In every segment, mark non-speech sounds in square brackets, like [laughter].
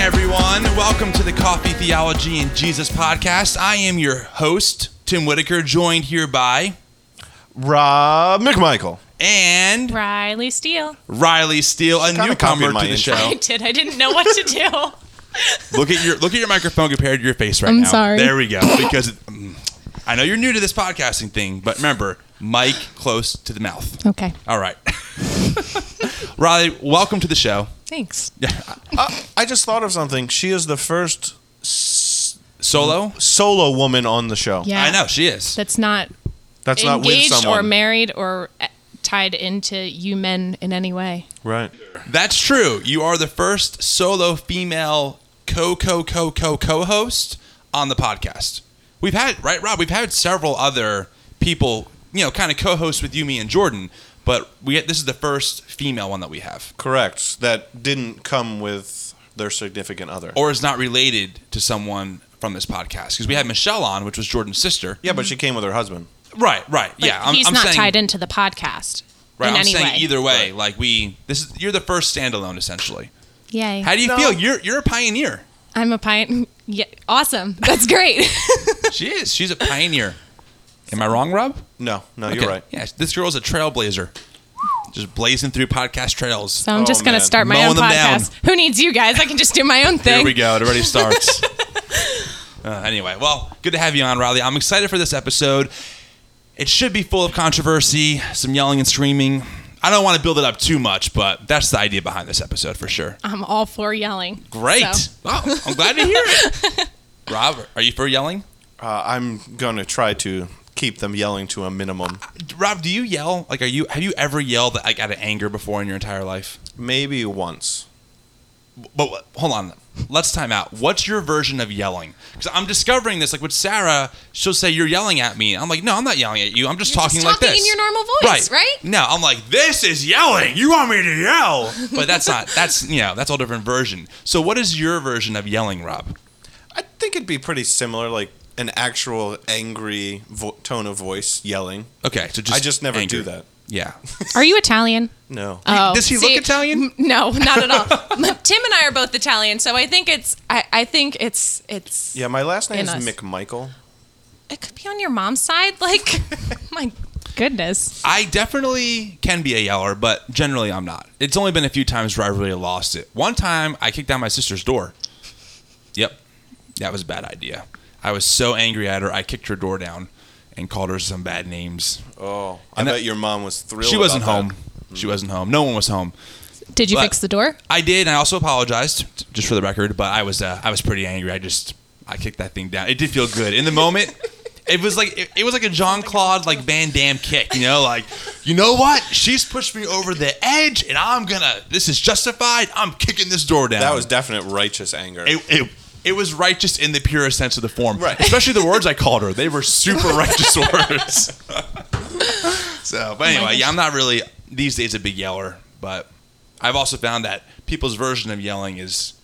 everyone. Welcome to the Coffee Theology and Jesus podcast. I am your host, Tim Whitaker, joined here by Rob McMichael. and Riley Steele. Riley Steele, a newcomer to the intro. show. I did. I didn't know what to do. [laughs] Look at your look at your microphone compared to your face right I'm now. sorry. There we go. Because it, mm, I know you're new to this podcasting thing, but remember, mic close to the mouth. Okay. All right. [laughs] Riley, welcome to the show. Thanks. Yeah, Uh, I just thought of something. She is the first s- solo. solo woman on the show. Yeah. I know she is. That's not That's not with engaged someone. or married or uh, tied into you men in any way. right. That's true. You are the first solo female co co co co co host on the podcast. We've had right, Rob. We've had several other people, you know, kind of co-host with you, me, and Jordan. But we this is the first female one that we have, Correct. That didn't come with their significant other. or is not related to someone from this podcast because we had Michelle on, which was Jordan's sister. yeah, but she came with her husband. Right, right. But yeah, I'm, he's I'm not saying, tied into the podcast Right, in I'm any saying way. either way. Like we, this is you're the first standalone essentially. Yay. How do you No. feel? You're you're a pioneer. I'm a pioneer. [laughs] Yeah, awesome. That's great. [laughs] She is. She's a pioneer. Am I wrong, Rob? No, no, Okay. you're right. Yeah, this girl's a trailblazer. Just blazing through podcast trails. So I'm Oh, just going to start my Mowing own them down. podcast. Who needs you guys? I can just do my own thing. Here we go. It already starts. [laughs] uh, anyway, well, good to have you on, Riley. I'm excited for this episode. It should be full of controversy, some yelling and screaming. I don't want to build it up too much, but that's the idea behind this episode for sure. I'm all for yelling. Great. So, [laughs] Wow, I'm glad to hear it. [laughs] Rob, are you for yelling? Uh, I'm going to try to keep them yelling to a minimum. Rob, do you yell? Like, are you? Have you ever yelled like out of anger before in your entire life? Maybe once. but hold on let's time out what's your version of yelling because i'm discovering this like with sarah she'll say you're yelling at me i'm like no i'm not yelling at you i'm just You're talking just like talking this in your normal voice, right? right? no i'm like this is yelling you want me to yell [laughs] but that's not that's you know that's all different version so what is your version of yelling rob I think it'd be pretty similar, like an actual angry vo- tone of voice yelling. okay so just I just never anger. do that. yeah [laughs] Are you Italian? No. Oh, does he look Italian? m- No, not at all. [laughs] Tim and I are both Italian, so I think it's. I, I think it's. It's. yeah, my last name is us. McMichael. It could be on your mom's side. Like, [laughs] my goodness. I definitely can be a yeller, but generally I'm not. It's only been a few times where I really lost it. One time I kicked down my sister's door. Yep. That was a bad idea. I was so angry at her, I kicked her door down and called her some bad names. Oh, I And that- bet your mom was thrilled. She wasn't about home. She wasn't home. No one was home. Did you But- fix the door? I did, and I also apologized, just for the record. But I was, uh, I was pretty angry. I just, I kicked that thing down. It did feel good in the moment. [laughs] It was like it, it was like a Jean Claude like Van Damme kick, you know, like you know what? She's pushed me over the edge, and I'm gonna. This is justified. I'm kicking this door down. That was definite righteous anger. it. it it was righteous in the purest sense of the form, Right. Especially the words I called her; they were super righteous [laughs] words. so, but anyway, yeah, I'm not really these days a big yeller, but I've also found that people's version of yelling is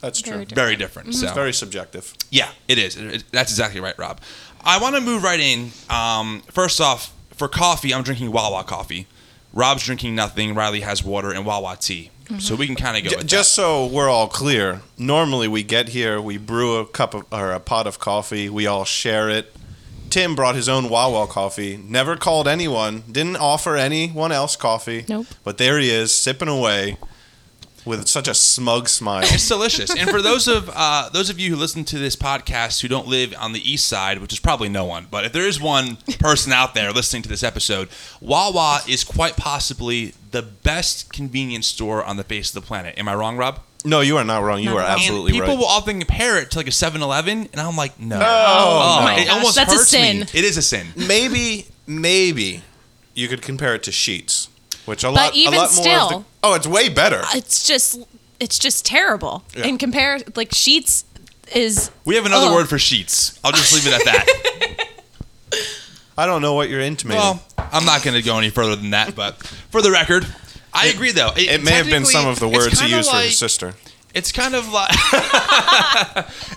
That's true. Very It's very different. So, very subjective. yeah, it is. It- it- that's exactly right, Rob. I want to move right in. Um, first off, for coffee, I'm drinking Wawa coffee. Rob's drinking nothing. Riley has water and Wawa tea. Mm-hmm. So we can kind of go J- with just so we're all clear, normally we get here, we brew a cup of or a pot of coffee, we all share it. Tim brought his own Wawa coffee, never called anyone, didn't offer anyone else coffee. Nope. But there he is, sipping away with such a smug smile. It's delicious. and for those of uh, those of you who listen to this podcast who don't live on the east side, which is probably no one, but if there is one person out there listening to this episode, Wawa is quite possibly the best convenience store on the face of the planet. Am I wrong, Rob? no, you are not wrong. You Not are at absolutely and people right. will often compare it to like a 7-Eleven, and I'm like, no. Oh, my it gosh, almost that's a sin. me. It is a sin. maybe, maybe you could compare it to Sheetz, which a But lot, even a lot more. still- of the, oh, it's way better. It's just. It's just terrible. Yeah. In compare, like Sheetz is. We have another Oh. word for Sheetz. I'll just leave it at that. [laughs] I don't know what you're intimating. well, I'm not going to go any further than that, but for the record, I agree though. it may have been some of the words he kinda used for his sister. It's kind of like [laughs]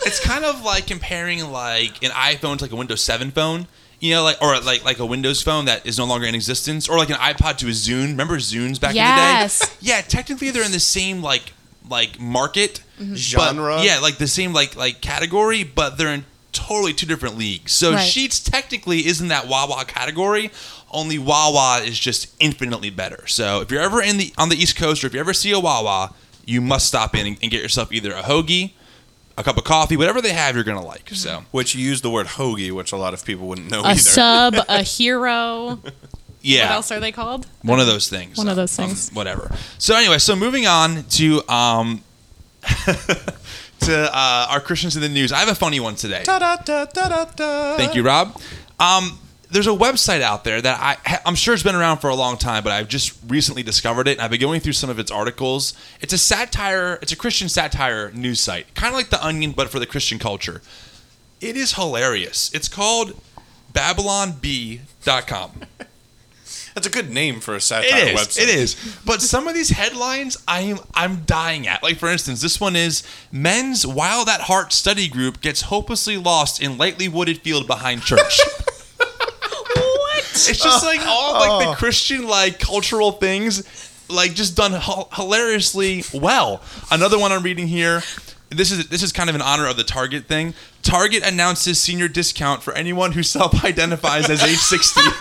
it's kind of like comparing like an iPhone to like a Windows 7 phone. You know, like or like like a Windows phone that is no longer in existence, or like an iPod to a Zune. Remember Zunes back Yes. in the day? Yeah, technically they're in the same like like market, Mm-hmm. but- Genre? yeah, like the same like like category, but they're in totally two different leagues. So Right. Sheetz technically isn't that Wawa category. Only Wawa is just infinitely better. So if you're ever in the on the East Coast or if you ever see a Wawa, you must stop in and, and get yourself either a hoagie, a cup of coffee, whatever they have, you're gonna like. So Which you use the word hoagie, which a lot of people wouldn't know A either. sub, a [laughs] hero. yeah, What else are they called? one of those things. One of those Um, things. whatever. So anyway, so moving on to um [laughs] to uh, our Christians in the news. I have a funny one today. Ta-da-da-da-da-da. Thank you, Rob. Um, there's a website out there that I, I'm sure it's been around for a long time, but I've just recently discovered it. And I've been going through some of its articles. It's a satire, it's a Christian satire news site, kind of like The Onion, but for the Christian culture. It is hilarious. It's called BabylonBee.com. [laughs] That's a good name for a satire It is. website. It is. But some of these headlines, I'm I'm dying at. Like for instance, this one is men's Wild at Heart study group gets hopelessly lost in lightly wooded field behind church. [laughs] It's just like all like the oh. Christian like cultural things, like just done h- hilariously well. Another one I'm reading here. This is this is kind of in honor of the Target thing. Target announces senior discount for anyone who self-identifies as age 60. [laughs]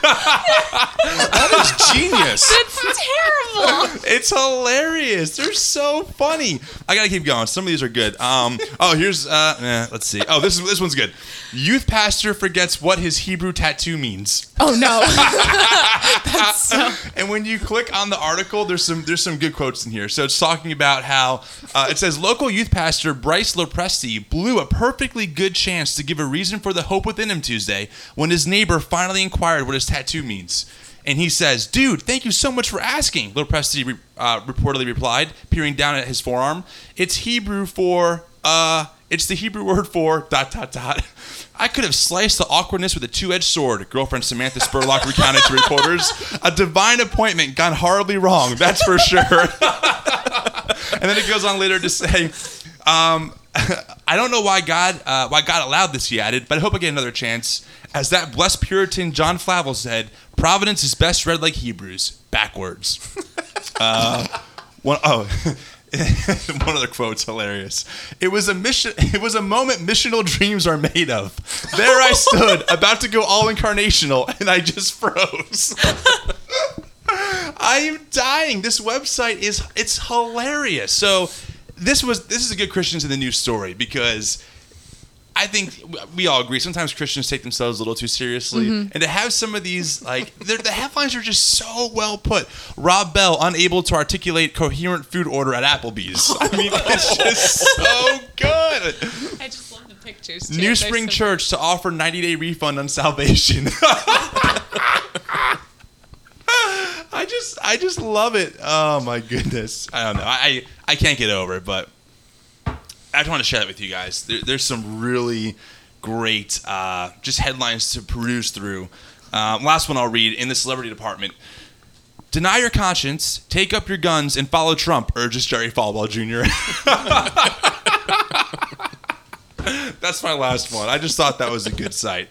That is genius. That's terrible. It's hilarious. They're so funny. I gotta keep going. Some of these are good. Um. Oh, here's. Uh. eh, let's see. Oh, this is this one's good. Youth pastor forgets what his Hebrew tattoo means. Oh no. [laughs] That's so. And when you click on the article, there's some there's some good quotes in here. So it's talking about how uh, it says local youth pastor Bryce Lopresti blew a perfectly good chance to give a reason for the hope within him Tuesday when his neighbor finally inquired what his tattoo means. And he says, "Dude, thank you so much for asking." Lopresti re- uh, reportedly replied, peering down at his forearm. It's Hebrew for uh, it's the Hebrew word for dot dot dot. I could have sliced the awkwardness with a two-edged sword. Girlfriend Samantha Spurlock recounted to reporters. A divine appointment gone horribly wrong. That's for sure. [laughs] and then it goes on later to say, um, [laughs] "I don't know why God uh, why God allowed this." He added, "But I hope I get another chance." As that blessed Puritan John Flavel said, "Providence is best read like Hebrews, backwards." [laughs] uh, one, oh. [laughs] one of the quotes hilarious. It was a mission. It was a moment missional dreams are made of. There I stood, about to go all incarnational, and I just froze. I am dying. This website is it's hilarious. So this was this is a good Christians in the news story because I think we all agree sometimes Christians take themselves a little too seriously, mm-hmm. and to have some of these like the headlines are just so well put. Rob Bell unable to articulate coherent food order at Applebee's. I [laughs] mean, it's just so good. I just love the pictures. Too. New They're Spring so- Church to offer 90 day refund on salvation. [laughs] I just love it. Oh my goodness. I don't know. I I can't get over it, but I just want to share that with you guys. There, there's some really great uh, just headlines to peruse through. Um, last one I'll read in the celebrity department. Deny your conscience, take up your guns, and follow Trump, urges Jerry Falwell Jr. [laughs] That's my last one. I just thought that was a good site.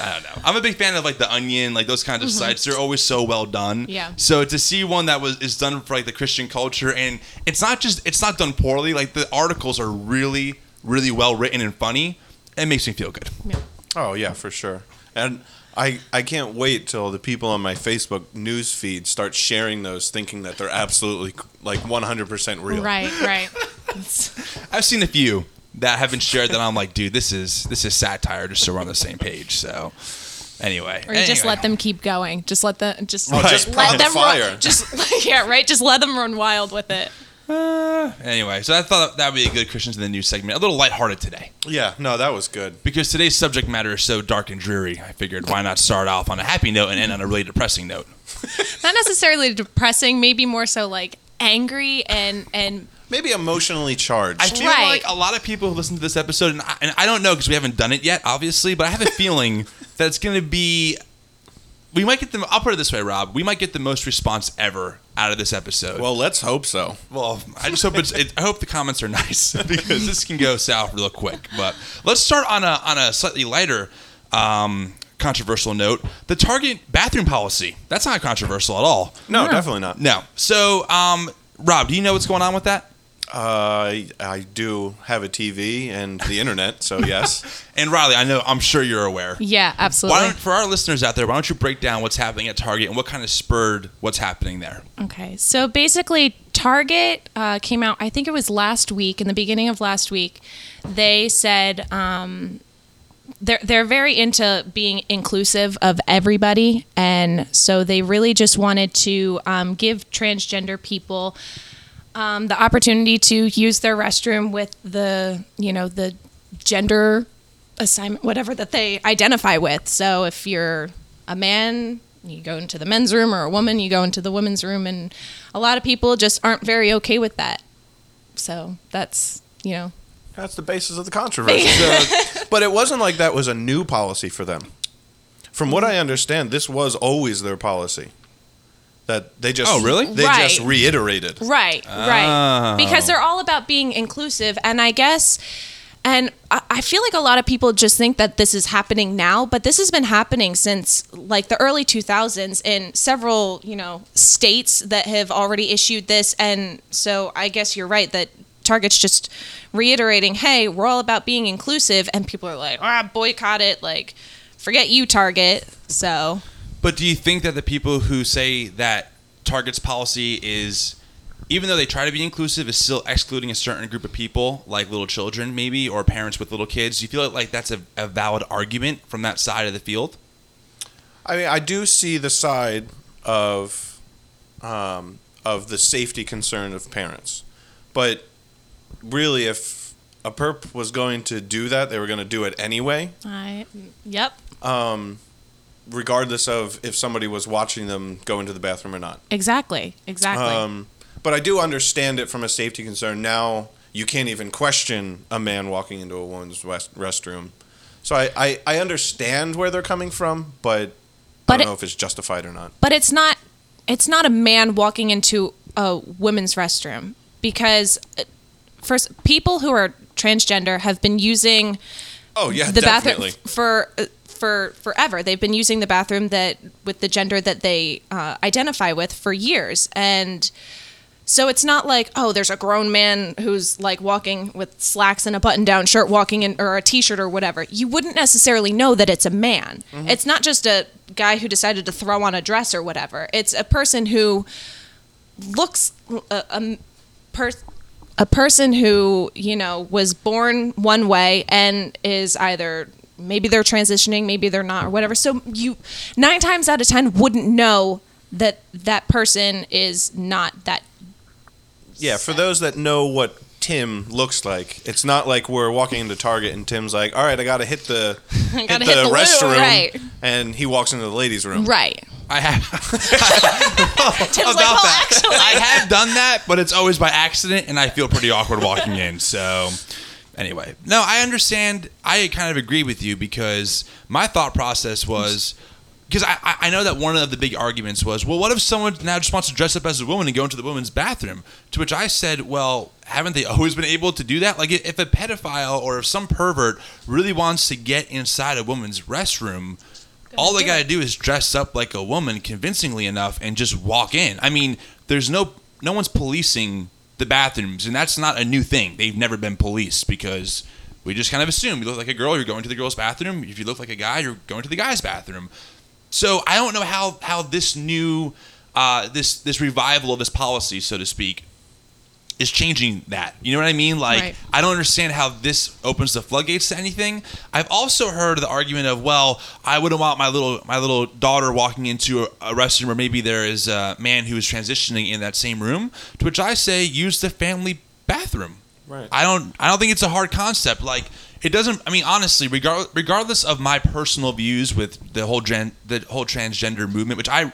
I don't know. I'm a big fan of like the Onion, like those kinds of sites. They're always so well done. Mm-hmm. Yeah. So to see one that was is done for like the Christian culture, and it's not just it's not done poorly. Like the articles are really really well written and funny. It makes me feel good. Yeah. Oh yeah, for sure. And I I can't wait till the people on my Facebook news feed start sharing those, thinking that they're absolutely like 100% real. Right. Right. [laughs] I've seen a few that have been shared that I'm like, dude, this is this is satire, just so we're on the same page. So anyway, or you just let them keep going. Just let them. Just Oh, just let prod them fire. Run, just [laughs] yeah. Right. Just let them run wild with it. Uh, anyway, so I thought that would be a good Christians in the News segment, a little lighthearted today. Yeah, no, that was good. Because today's subject matter is so dark and dreary, I figured why not start off on a happy note and end on a really depressing note. [laughs] Not necessarily depressing. Maybe more so like angry and and Maybe emotionally charged. I feel Right. like a lot of people who listen to this episode, and I, and I don't know because we haven't done it yet, obviously, but I have a feeling [laughs] that it's going to be. We might get the. I'll put it this way, Rob. We might get the most response ever out of this episode. well, let's hope so. Well, I just hope it's. It, I hope the comments are [laughs] nice [laughs] because this can go south real quick. But let's start on a on a slightly lighter, um, controversial note. The Target bathroom policy. That's not controversial at all. No, No. definitely not. No. So, um, Rob, do you know what's going on with that? Uh, I do have a TV and the internet, so [laughs] yes. And Riley, I know, I'm sure you're aware. Yeah, absolutely. Why don't, for our listeners out there, why don't you break down what's happening at Target and what kind of spurred what's happening there? Okay, so basically, Target uh, came out. I think it was last week, in the beginning of last week. They said um, they're they're very into being inclusive of everybody, and so they really just wanted to um, give transgender people um, the opportunity to use their restroom with the you know the gender assignment, whatever that they identify with. So if you're a man, you go into the men's room, or a woman, you go into the women's room, and a lot of people just aren't very okay with that. So that's you know That's the basis of the controversy. [laughs] So- but it wasn't like that was a new policy for them. From what I understand, this was always their policy. That they just Oh, really? They just reiterated. Right, Oh. right. Because they're all about being inclusive. And I guess, and I I feel like a lot of people just think that this is happening now, but this has been happening since like the early 2000s in several, you know, states that have already issued this. And so I guess you're right that Target's just reiterating, hey, we're all about being inclusive. And people are like, ah, boycott it. Like, forget you, Target. So. But do you think that the people who say that Target's policy is, even though they try to be inclusive, is still excluding a certain group of people, like little children, maybe, or parents with little kids? Do you feel like that's a, a valid argument from that side of the field? I mean, I do see the side of um, of the safety concern of parents, but really, if a perp was going to do that, they were going to do it anyway, I, yep. um, regardless of if somebody was watching them go into the bathroom or not. Exactly. Exactly. Um, but I do understand it from a safety concern. Now you can't even question a man walking into a woman's west- restroom. So I, I, I understand where they're coming from, but, But I don't it- know if it's justified or not. but it's not it's not a man walking into a women's restroom because uh, first people who are transgender have been using Oh yeah, the definitely. bathroom for uh, for forever. They've been using the bathroom that with the gender that they uh, identify with for years, and so it's not like oh, there's a grown man who's like walking with slacks and a button-down shirt, walking in or a t-shirt or whatever. You wouldn't necessarily know that it's a man. It's not just a guy who decided to throw on a dress or whatever. It's a person who looks a, a per, a person who you know was born one way and is either maybe they're transitioning maybe they're not or whatever so you nine times out of ten wouldn't know that that person is not that Yeah, for those that know what Tim looks like, it's not like we're walking into Target and Tim's like, "All right, I got to hit the [laughs] hit Gotta the, hit the loo, restroom," right. and he walks into the ladies' room. right I have. [laughs] Tim's like, "Well, that. actually." I have done that, but it's always by accident, and I feel pretty awkward walking in. So, anyway, no, I understand. I kind of agree with you because my thought process was because I, I- know that one of the big arguments was, well, what if someone now just wants to dress up as a woman and go into the women's bathroom? To which I said, well, haven't they [laughs] always been able to do that? Like, if a pedophile or if some pervert really wants to get inside a woman's restroom, all they got to do is dress up like a woman convincingly enough and just walk in. I mean, there's no no one's policing the bathrooms, and that's not a new thing. They've never been policed because we just kind of assume you look like a girl, you're going to the girl's bathroom. If you look like a guy, you're going to the guy's bathroom. So I don't know how how this new uh, this this revival of this policy, so to speak, is changing that. You know what I mean? Like Right. I don't understand how this opens the floodgates to anything. I've also heard the argument of, well, I wouldn't want my little my little daughter walking into a, a restroom where maybe there is a man who is transitioning in that same room. To which I say, use the family bathroom. Right. I don't I don't think it's a hard concept. Like it doesn't. I mean, honestly, regard, regardless of my personal views with the whole gen, the whole transgender movement, which I,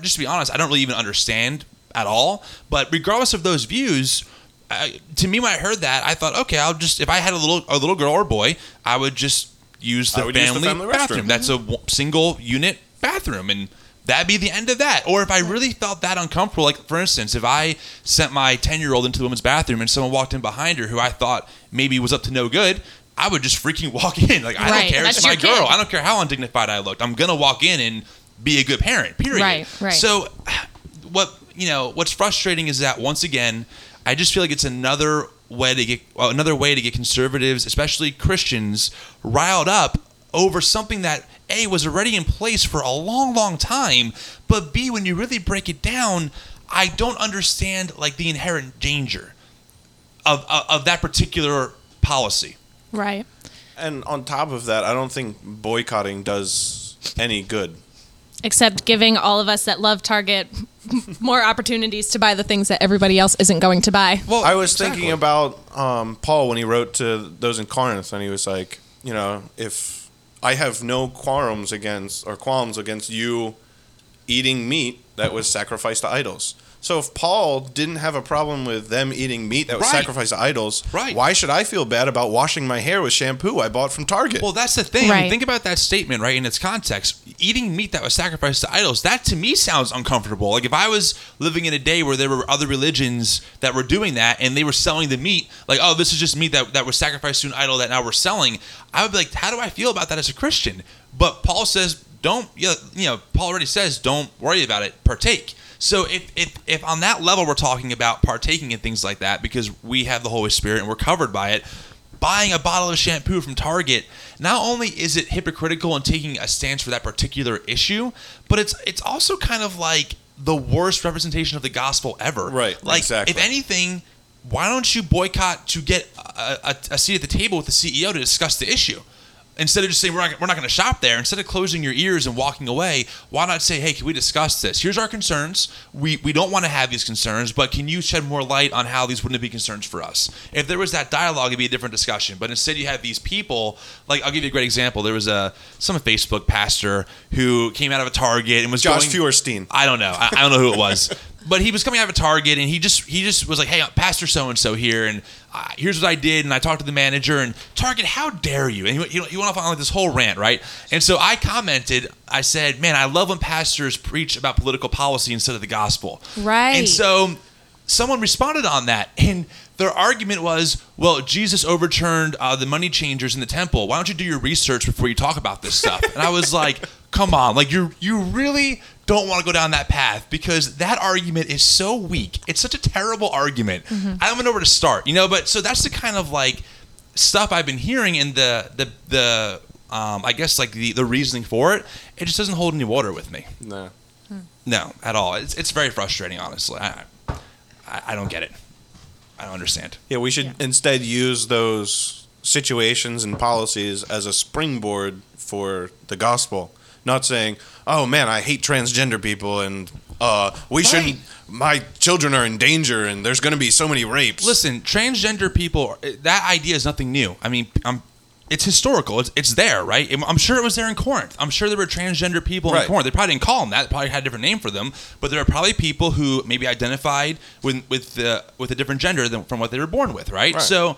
just to be honest, I don't really even understand at all. But regardless of those views, I, to me, when I heard that, I thought, okay, I'll just if I had a little a little girl or boy, I would just use the, I would use family, the family bathroom. restroom. That's a mm-hmm. w- single unit bathroom, and that'd be the end of that. Or if I really felt that uncomfortable, like for instance, if I sent my ten year old into the women's bathroom and someone walked in behind her who I thought maybe was up to no good. I would just freaking [laughs] walk in. Like I Right, don't care. It's my girl. kid. I don't care how undignified I looked. I'm gonna walk in and be a good parent. Period. Right, right. So, what you know, what's frustrating is that once again, I just feel like it's another way to get well, another way to get conservatives, especially Christians, riled up over something that a was already in place for a long, long time, but b when you really break it down, I don't understand like the inherent danger of of, of that particular policy. Right. And on top of that, I don't think boycotting does any good. Except giving all of us that love Target more opportunities to buy the things that everybody else isn't going to buy. Well, I was exactly. thinking about um, Paul when he wrote to those in Corinth, and he was like, you know, if I have no qualms against or qualms against you eating meat that was sacrificed to idols. So if Paul didn't have a problem with them eating meat that was Right. sacrificed to idols, Right. why should I feel bad about washing my hair with shampoo I bought from Target? Well, that's the thing. I mean, Right. think about that statement, right, in its context. Eating meat that was sacrificed to idols, that to me sounds uncomfortable. Like if I was living in a day where there were other religions that were doing that and they were selling the meat, like, oh, this is just meat that, that was sacrificed to an idol that now we're selling, I would be like, how do I feel about that as a Christian? But Paul says, don't, you know, you know Paul already says, don't worry about it, partake. So if, if if on that level we're talking about partaking in things like that because we have the Holy Spirit and we're covered by it, buying a bottle of shampoo from Target, not only is it hypocritical and taking a stance for that particular issue, but it's it's also kind of like the worst representation of the gospel ever. Right, Like exactly. if anything, why don't you boycott to get a, a, a seat at the table with the CEO to discuss the issue? Instead of just saying we're not, we're not going to shop there, instead of closing your ears and walking away, why not say, hey, can we discuss this? Here's our concerns. We we don't want to have these concerns, but can you shed more light on how these wouldn't be concerns for us? If there was that dialogue, it'd be a different discussion. But instead, you have these people. Like I'll give you a great example. There was a some Facebook pastor who came out of a Target and was Josh going, Feuerstein. I don't know. I, I don't know who it was, [laughs] but he was coming out of a Target, and he just he just was like, "Hey, Pastor so and so here, and uh, here's what I did." And I talked to the manager, and Target, how dare you? And he, went- he, he went off on like this whole rant, right? And so I commented, I said, "Man, I love when pastors preach about political policy instead of the gospel." Right. And so someone responded on that, and their argument was, "Well, Jesus overturned uh, the money changers in the temple. Why don't you do your research before you talk about this stuff?" And I was like, "Come on, like you you really." Don't want to go down that path because that argument is so weak. It's such a terrible argument. I don't even know where to start, you know. But so that's the kind of like stuff I've been hearing, and the the the um, I guess like the the reasoning for it. It just doesn't hold any water with me. No. No, at all. It's, it's very frustrating, honestly. I, I, I don't get it. I don't understand. Yeah, we should instead use those situations and policies as a springboard for the gospel. Not saying, "Oh man, I hate transgender people and uh, we Right. shouldn't. My children are in danger and there's going to be so many rapes." Listen, transgender people, that idea is nothing new. I mean, I'm, it's historical. It's, it's there, right? I'm sure it was there in Corinth. I'm sure there were transgender people in Corinth. They probably didn't call them that. They probably had a different name for them. But there are probably people who maybe identified with with the with a different gender than from what they were born with, right? Right. So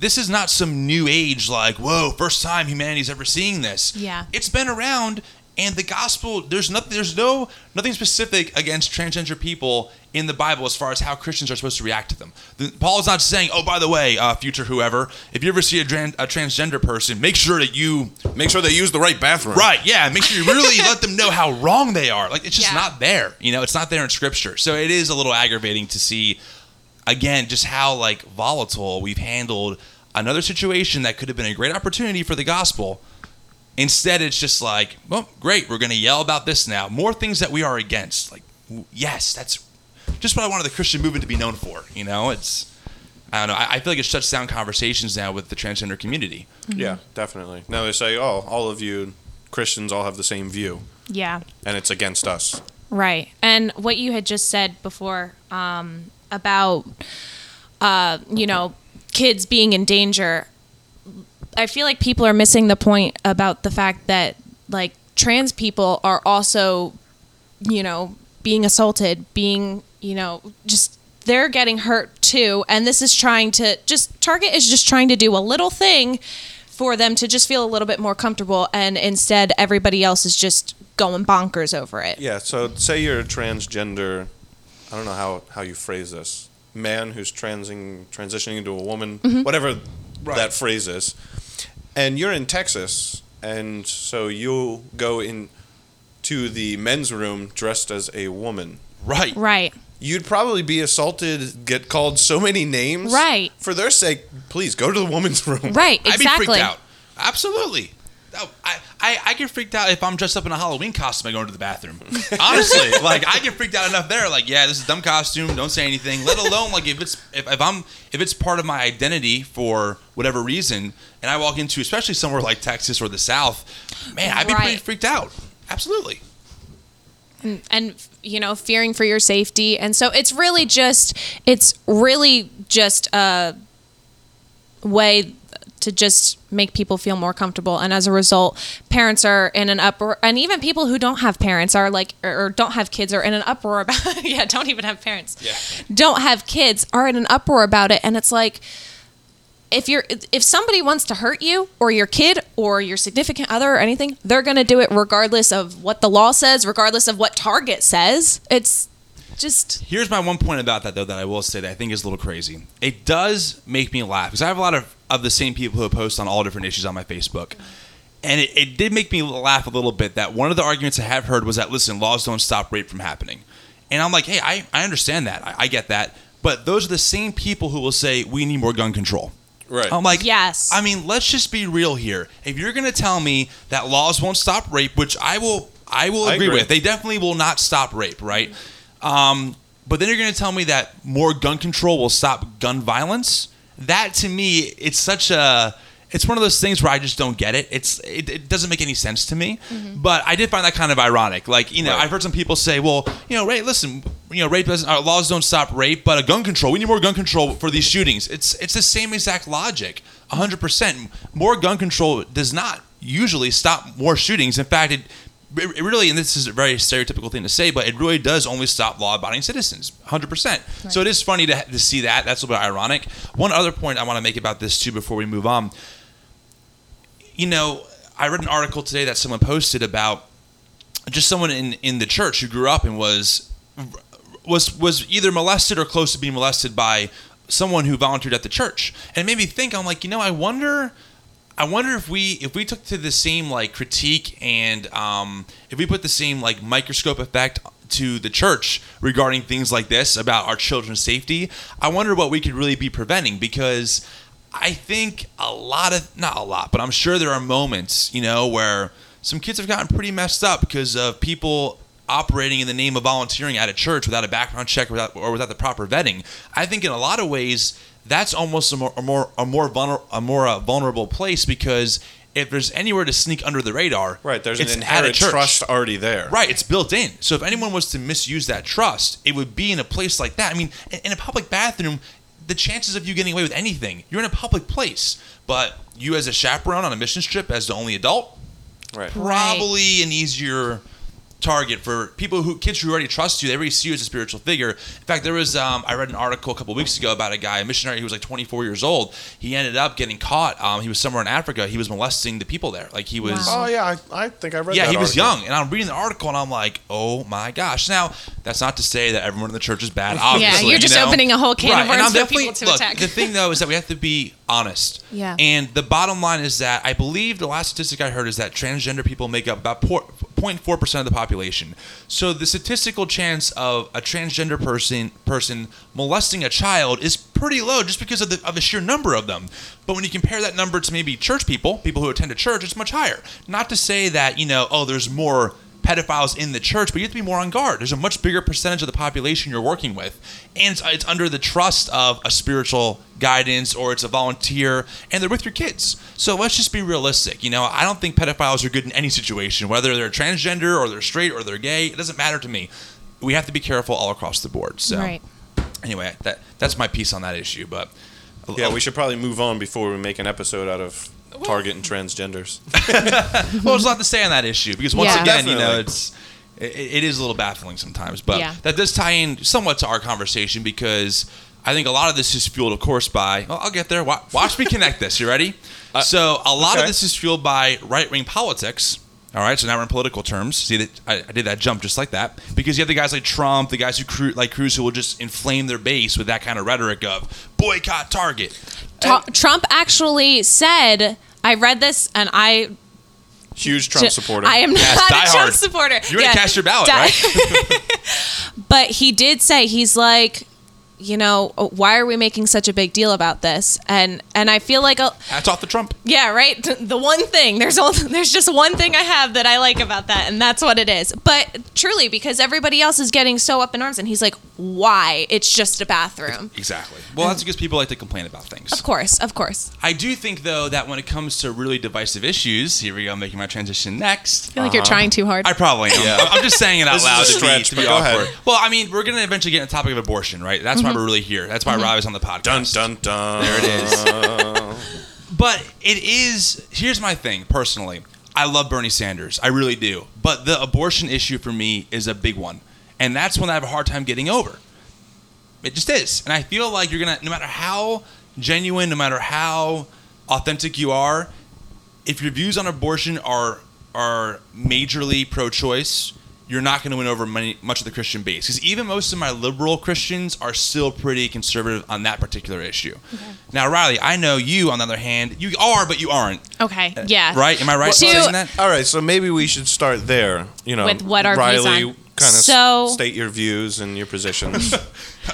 this is not some new age like whoa, first time humanity's ever seeing this. Yeah. it's been around. And the gospel, there's nothing, there's no nothing specific against transgender people in the Bible as far as how Christians are supposed to react to them. The, Paul is not saying, oh, by the way, uh, future whoever, if you ever see a, tran- a transgender person, make sure that you Make sure they use the right bathroom. Right, yeah. Make sure you really [laughs] let them know how wrong they are. Like it's just Yeah. not there. You know, it's not there in scripture. So it is a little aggravating to see again just how like volatile we've handled another situation that could have been a great opportunity for the gospel. Instead, it's just like, well, great, we're going to yell about this now. More things that we are against. Like, yes, that's just what I wanted the Christian movement to be known for. You know, it's I don't know. I, I feel like it shuts down conversations now with the transgender community. Yeah, definitely. Now they say, "Oh, all of you Christians all have the same view, Yeah. and it's against us." Right. And what you had just said before um, about, uh, you know, kids being in danger, I feel like people are missing the point about the fact that, like, trans people are also, you know, being assaulted, being, you know, just they're getting hurt too. And this is trying to just, Target is just trying to do a little thing for them to just feel a little bit more comfortable. And instead, everybody else is just going bonkers over it. Yeah. So say you're a transgender. I don't know how how you phrase this. Man who's transing transitioning into a woman, mm-hmm. whatever that phrase is, and you're in Texas, and so you go in to the men's room dressed as a woman. Right. Right. you'd probably be assaulted, get called so many names. Right. For their sake, please go to the woman's room. Right, I'd be exactly. freaked out. Absolutely. Oh, I, I, I get freaked out if I'm dressed up in a Halloween costume and going to the bathroom. [laughs] Honestly, like I get freaked out enough there. Like, yeah, this is a dumb costume. Don't say anything. Let alone like if it's if, if I'm if it's part of my identity for whatever reason, and I walk into especially somewhere like Texas or the South, man, I'd be pretty freaked out. Absolutely. and you know fearing for your safety and so it's really just it's really just a way to just make people feel more comfortable. And as a result parents are in an uproar and even people who don't have parents are like or or don't have kids are in an uproar about [laughs] yeah don't even have parents. Yeah. don't have kids are in an uproar about it. And it's like if you're if somebody wants to hurt you or your kid or your significant other or anything they're going to do it regardless of what the law says regardless of what target says. It's just Here's my one point about that, though, that I will say that I think is a little crazy. It does make me laugh because I have a lot of, of the same people who post on all different issues on my Facebook. And it, it did make me laugh a little bit that one of the arguments I have heard was that, listen, laws don't stop rape from happening. And I'm like, hey, I, I understand that. I, I get that. But those are the same people who will say, we need more gun control. Right. I'm like, Yes. I mean, let's just be real here. If you're going to tell me that laws won't stop rape, which I will, I will I agree, agree. with. They definitely will not stop rape, right? Um, but then you're going to tell me that more gun control will stop gun violence. That to me, it's such a. It's one of those things where I just don't get it. It's it, it doesn't make any sense to me. But I did find that kind of ironic. Like you know, Right. I've heard some people say, "Well, you know, rape. Listen, you know, rape doesn't. Our laws don't stop rape, but a gun control. We need more gun control for these shootings. It's it's the same exact logic. hundred percent. More gun control does not usually stop more shootings. In fact, it it really, and this is a very stereotypical thing to say, but it really does only stop law-abiding citizens, 100%. So it is funny to, to see that. That's a little bit ironic. One other point I want to make about this too before we move on. You know, I read an article today that someone posted about just someone in, in the church who grew up and was was was either molested or close to being molested by someone who volunteered at the church. And it made me think, I'm like, you know, I wonder I wonder if we if we took to the same like critique and um, if we put the same like microscope effect to the church regarding things like this about our children's safety, I wonder what we could really be preventing because I think a lot of not a lot, but I'm sure there are moments, you know, where some kids have gotten pretty messed up because of people operating in the name of volunteering at a church without a background check without, or without the proper vetting. I think in a lot of ways that's almost a more a more a more vulner, a more uh, vulnerable place because if there's anywhere to sneak under the radar, Right. There's it's an at inherent trust already there. Right, it's built in. So if anyone was to misuse that trust, it would be in a place like that. I mean, in- in a public bathroom, the chances of you getting away with anything, you're in a public place. But you as a chaperone on a mission trip as the only adult, Right. probably an easier target for people who kids who already trust you. They already see you as a spiritual figure. In fact, there was um, I read an article a couple weeks ago about a guy, a missionary who was like 24 years old. He ended up getting caught. Um, he was somewhere in Africa. He was molesting the people there. Like he was. Wow. Oh yeah, I, I think I read. Yeah, that he was article. young, and I'm reading the article, and I'm like, "Oh my gosh!" Now, that's not to say that everyone in the church is bad. [laughs] Obviously, yeah, you're just you know? opening a whole can of Right, and worms for people to look, attack. The thing, though, is that we have to be honest. Yeah. And the bottom line is that I believe the last statistic I heard is that transgender people make up about 0.4 percent of the population. So the statistical chance of a transgender person person molesting a child is pretty low, just because of the of the sheer number of them. But when you compare that number to maybe church people, people who attend a church, it's much higher. Not to say that you know, oh, there's more pedophiles in the church, but you have to be more on guard. There's a much bigger percentage of the population you're working with, and it's, it's under the trust of a spiritual guidance or it's a volunteer, and they're with your kids. So let's just be realistic. You know, I don't think pedophiles are good in any situation, whether they're transgender or they're straight or they're gay. It doesn't matter to me. We have to be careful all across the board. So Right. anyway, that that's my piece on that issue. But Yeah, we should probably move on before we make an episode out of Target and transgenders. [laughs] well, there's a lot to say on that issue because once Yeah. again, you know, it's it, it is a little baffling sometimes. But Yeah. that does tie in somewhat to our conversation because I think a lot of this is fueled, of course, by. Well, I'll get there. Wa- Watch me connect this. You ready? Uh, so a lot of this is fueled by right wing politics. All right, so now we're in political terms. See that I, I did that jump just like that because you have the guys like Trump, the guys who cru- like Cruz, who will just inflame their base with that kind of rhetoric of boycott Target. Ta- Trump actually said, I read this and I. Huge Trump supporter. I am not a Trump hard. supporter. You're gonna cast your ballot, Die- right? [laughs] [laughs] But he did say he's like, you know, uh, why are we making such a big deal about this? And and I feel like a, Hats off to Trump. yeah, right. [laughs] The one thing there's only, [laughs] there's just one thing I have that I like about that, and that's what it is. But truly, because everybody else is getting so up in arms, and he's like, "Why? It's just a bathroom." Exactly. Well, that's because people like to complain about things. Of course, of course. I do think, though, that when it comes to really divisive issues, here we go, making my transition next. I feel like you're um, trying too hard. I probably am. Yeah. I'm just saying it out This is loud a to be, stretch, to but be go awkward. ahead. Well, I mean, we're going to eventually get on the topic of abortion, right? That's why mhm. we're really here. That's why mhm. Rob is on the podcast. Dun dun dun. There it is. [laughs] But it is. Here's my thing, personally. I love Bernie Sanders. I really do. But the abortion issue for me is a big one, and that's one I have a hard time getting over. It just is, and I feel like you're gonna, no matter how genuine, no matter how authentic you are, if your views on abortion are are majorly pro-choice, you're not going to win over many, much of the Christian base. Because even most of my liberal Christians are still pretty conservative on that particular issue. Now, Riley, I know you, on the other hand, you are, but you aren't. okay, uh, yeah. Right? Am I right To- in saying that? All right, so maybe we should start there. You know, With what our views Riley, on- kind of So- state your views and your positions. [laughs]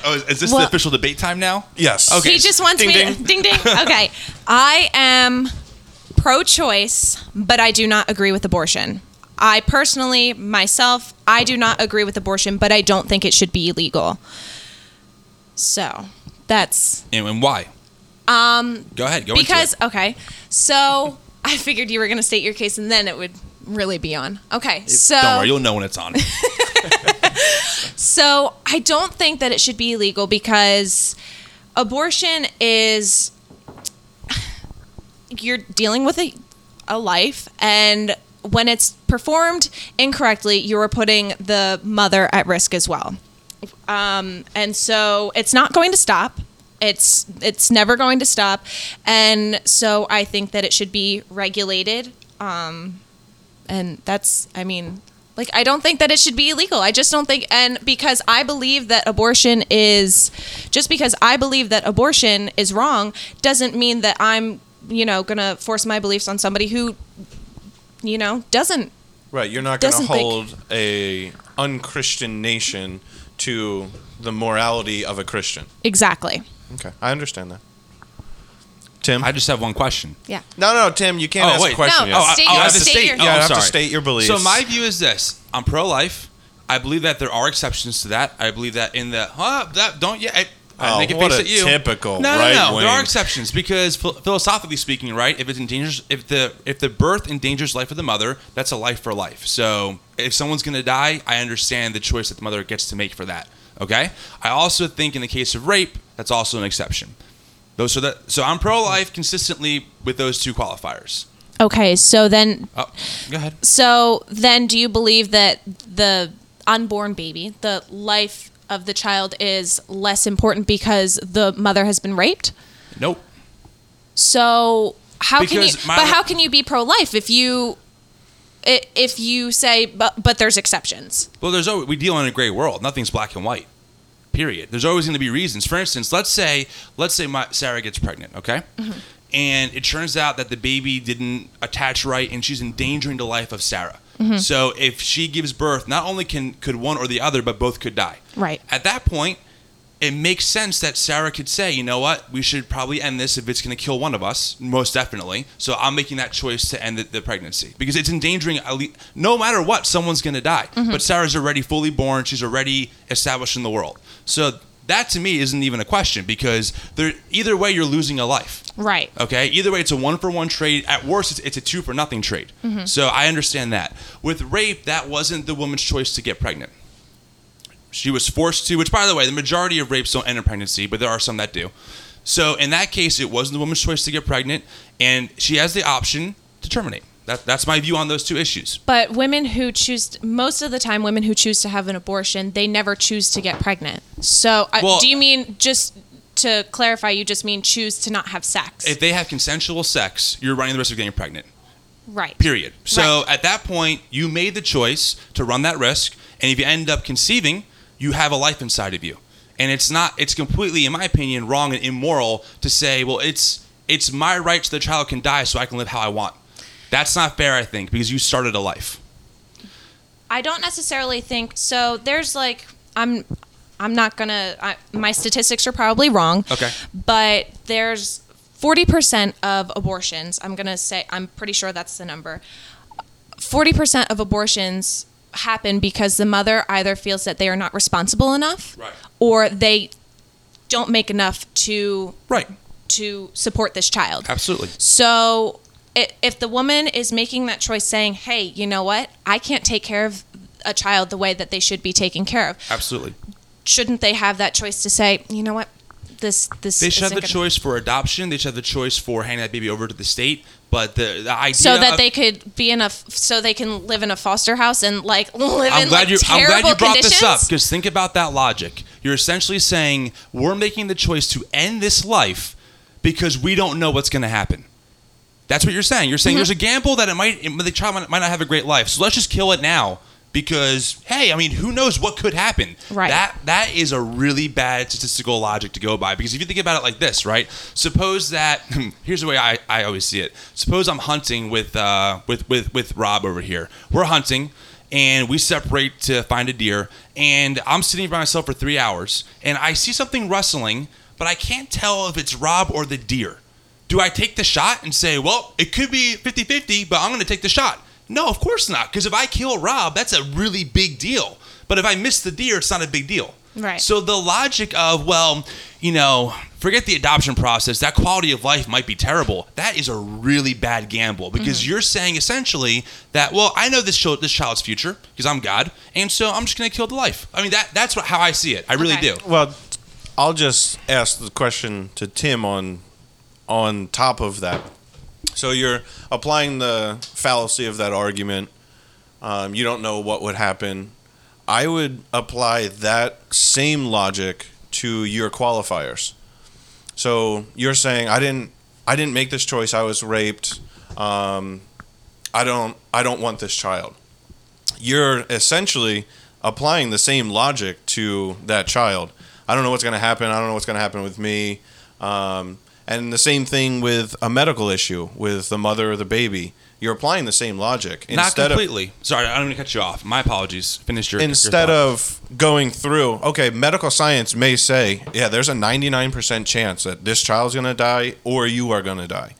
Oh, is- is this Well- the official debate time now? yes. Okay. He just wants Ding, me ding. to ding ding. [laughs] Okay. I am pro choice, but I do not agree with abortion. I personally, myself, I do not agree with abortion, but I don't think it should be illegal. So that's And, and why? Um, Go ahead. Go because okay. So [laughs] I figured you were going to state your case, and then it would really be on. Okay. So Don't worry, you'll know when it's on. [laughs] [laughs] So I don't think that it should be illegal because abortion is [sighs] you're dealing with a, a life and when it's performed incorrectly, you are putting the mother at risk as well. Um, and so it's not going to stop. It's it's never going to stop, and so I think that it should be regulated. Um, and that's I mean, like I don't think that it should be illegal. I just don't think, and because I believe that abortion is, just because I believe that abortion is wrong, doesn't mean that I'm you know gonna force my beliefs on somebody who, you know, doesn't Right, you're not going to Doesn't think- hold a unchristian nation to the morality of a Christian. exactly. Okay, I understand that. Tim, I just have one question. Yeah. no, no, Tim, you can't Oh, ask wait. a question No, yet. I- state oh, I your- have to state state. your- Oh, Yeah, I I'm have to state your beliefs. So my view is this: I'm pro-life. I believe that there are exceptions to that. I believe that in the huh, that don't yeah. I, I Oh, make a what face a at you. typical no, no, right no. There are exceptions because phil- philosophically speaking, right? If it endangers, if the if the birth endangers life of the mother, that's a life for life. So if someone's going to die, I understand the choice that the mother gets to make for that. Okay. I also think in the case of rape, that's also an exception. Those are the so I'm pro-life consistently with those two qualifiers. Okay, so then Oh, go ahead. So then, do you believe that the unborn baby, the life of the child, is less important because the mother has been raped? Nope. So how can you? But how can you be pro-life if you, if you say, but but there's exceptions? Well, there's always, we deal in a gray world. Nothing's black and white. Period. There's always going to be reasons. For instance, let's say let's say my, Sarah gets pregnant, okay, mm-hmm. and it turns out that the baby didn't attach right, and she's endangering the life of Sarah. Mm-hmm. So if she gives birth, not only can could one or the other, but both could die. Right. At that point, it makes sense that Sarah could say, you know what, we should probably end this if it's going to kill one of us, most definitely. So I'm making that choice to end the, the pregnancy because it's endangering, no matter what, someone's going to die. Mm-hmm. But Sarah's already fully born, she's already established in the world. So that to me isn't even a question because there, either way, you're losing a life. Right. Okay. Either way, it's a one for one trade. At worst, it's, it's a two for nothing trade. Mm-hmm. So I understand that. With rape, that wasn't the woman's choice to get pregnant. She was forced to, which, by the way, the majority of rapes don't end in pregnancy, but there are some that do. So in that case, it wasn't the woman's choice to get pregnant, and she has the option to terminate. That, that's my view on those two issues. But women who choose, most of the time, women who choose to have an abortion, they never choose to get pregnant. So, I Well- do you mean just to clarify? You just mean choose to not have sex? If they have consensual sex, you're running the risk of getting pregnant. right. Period. So Right. at that point, you made the choice to run that risk, and if you end up conceiving, you have a life inside of you. And it's not it's completely in my opinion wrong and immoral to say, well, it's it's my right so the child can die so I can live how I want. That's not fair, I think, because you started a life. I don't necessarily think so. There's like I'm I'm not gonna. I, my statistics are probably wrong. Okay. But there's 40% of abortions. I'm gonna say. I'm pretty sure that's the number. 40% of abortions happen because the mother either feels that they are not responsible enough, Right. or they don't make enough to Right. to support this child. Absolutely. So if the woman is making that choice saying, hey, you know what? I can't take care of a child the way that they should be taken care of. Absolutely. Shouldn't they have that choice to say, you know what? This this They should have the gonna-" choice for adoption. They should have the choice for handing that baby over to the state. But the, the idea so that of- they could be in a so they can live in a foster house and like [laughs] live I'm in glad like you. I'm glad you brought conditions. this up because think about that logic. You're essentially saying we're making the choice to end this life because we don't know what's going to happen. That's what you're saying. You're saying Mm-hmm. there's a gamble that it might it, the child might, might not have a great life. So let's just kill it now because hey, I mean, who knows what could happen? Right. That that is a really bad statistical logic to go by because if you think about it like this, right? Suppose that [laughs] here's the way I, I always see it. Suppose I'm hunting with uh with with with Rob over here. We're hunting and we separate to find a deer and I'm sitting by myself for 3 hours and I see something rustling, but I can't tell if it's Rob or the deer. Do I take the shot and say, well, it could be 50 50, but I'm going to take the shot? No, of course not. Because if I kill Rob, that's a really big deal. But if I miss the deer, it's not a big deal. Right. So the logic of, well, you know, forget the adoption process, that quality of life might be terrible. That is a really bad gamble because Mm-hmm. you're saying essentially that, well, I know this, child, this child's future because I'm God, and so I'm just going to kill the life. I mean, that that's what, how I see it. I really Okay. do. Well, I'll just ask the question to Tim on on top of that. So you're applying the fallacy of that argument. Um, you don't know what would happen. I would apply that same logic to your qualifiers. So you're saying I didn't I didn't make this choice. I was raped. Um, I don't I don't want this child. You're essentially applying the same logic to that child. I don't know what's going to happen. I don't know what's going to happen with me. Um, and the same thing with a medical issue with the mother or the baby. You're applying the same logic Not completely. Sorry, I don't mean to cut you off. My apologies. Finish your instead your of going through, okay, medical science may say, yeah, there's a 99% chance that this child's going to die or you are going to die.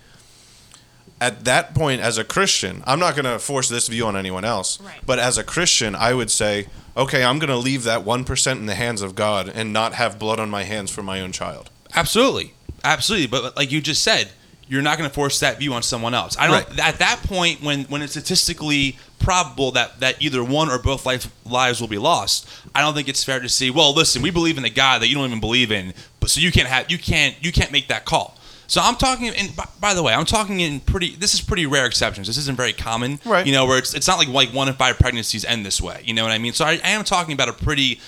At that point, as a Christian, I'm not going to force this view on anyone else. Right. But as a Christian, I would say, okay, I'm going to leave that 1% in the hands of God and not have blood on my hands for my own child. Absolutely, absolutely. But like you just said, you're not going to force that view on someone else. I don't. Right. At that point, when when it's statistically probable that that either one or both life, lives will be lost, I don't think it's fair to say, well, listen, we believe in a God that you don't even believe in, but so you can't have you can't you can't make that call. So I'm talking, and by, by the way, I'm talking in pretty. This is pretty rare exceptions. This isn't very common, Right. You know, where it's it's not like like one in five pregnancies end this way. You know what I mean? So I, I am talking about a pretty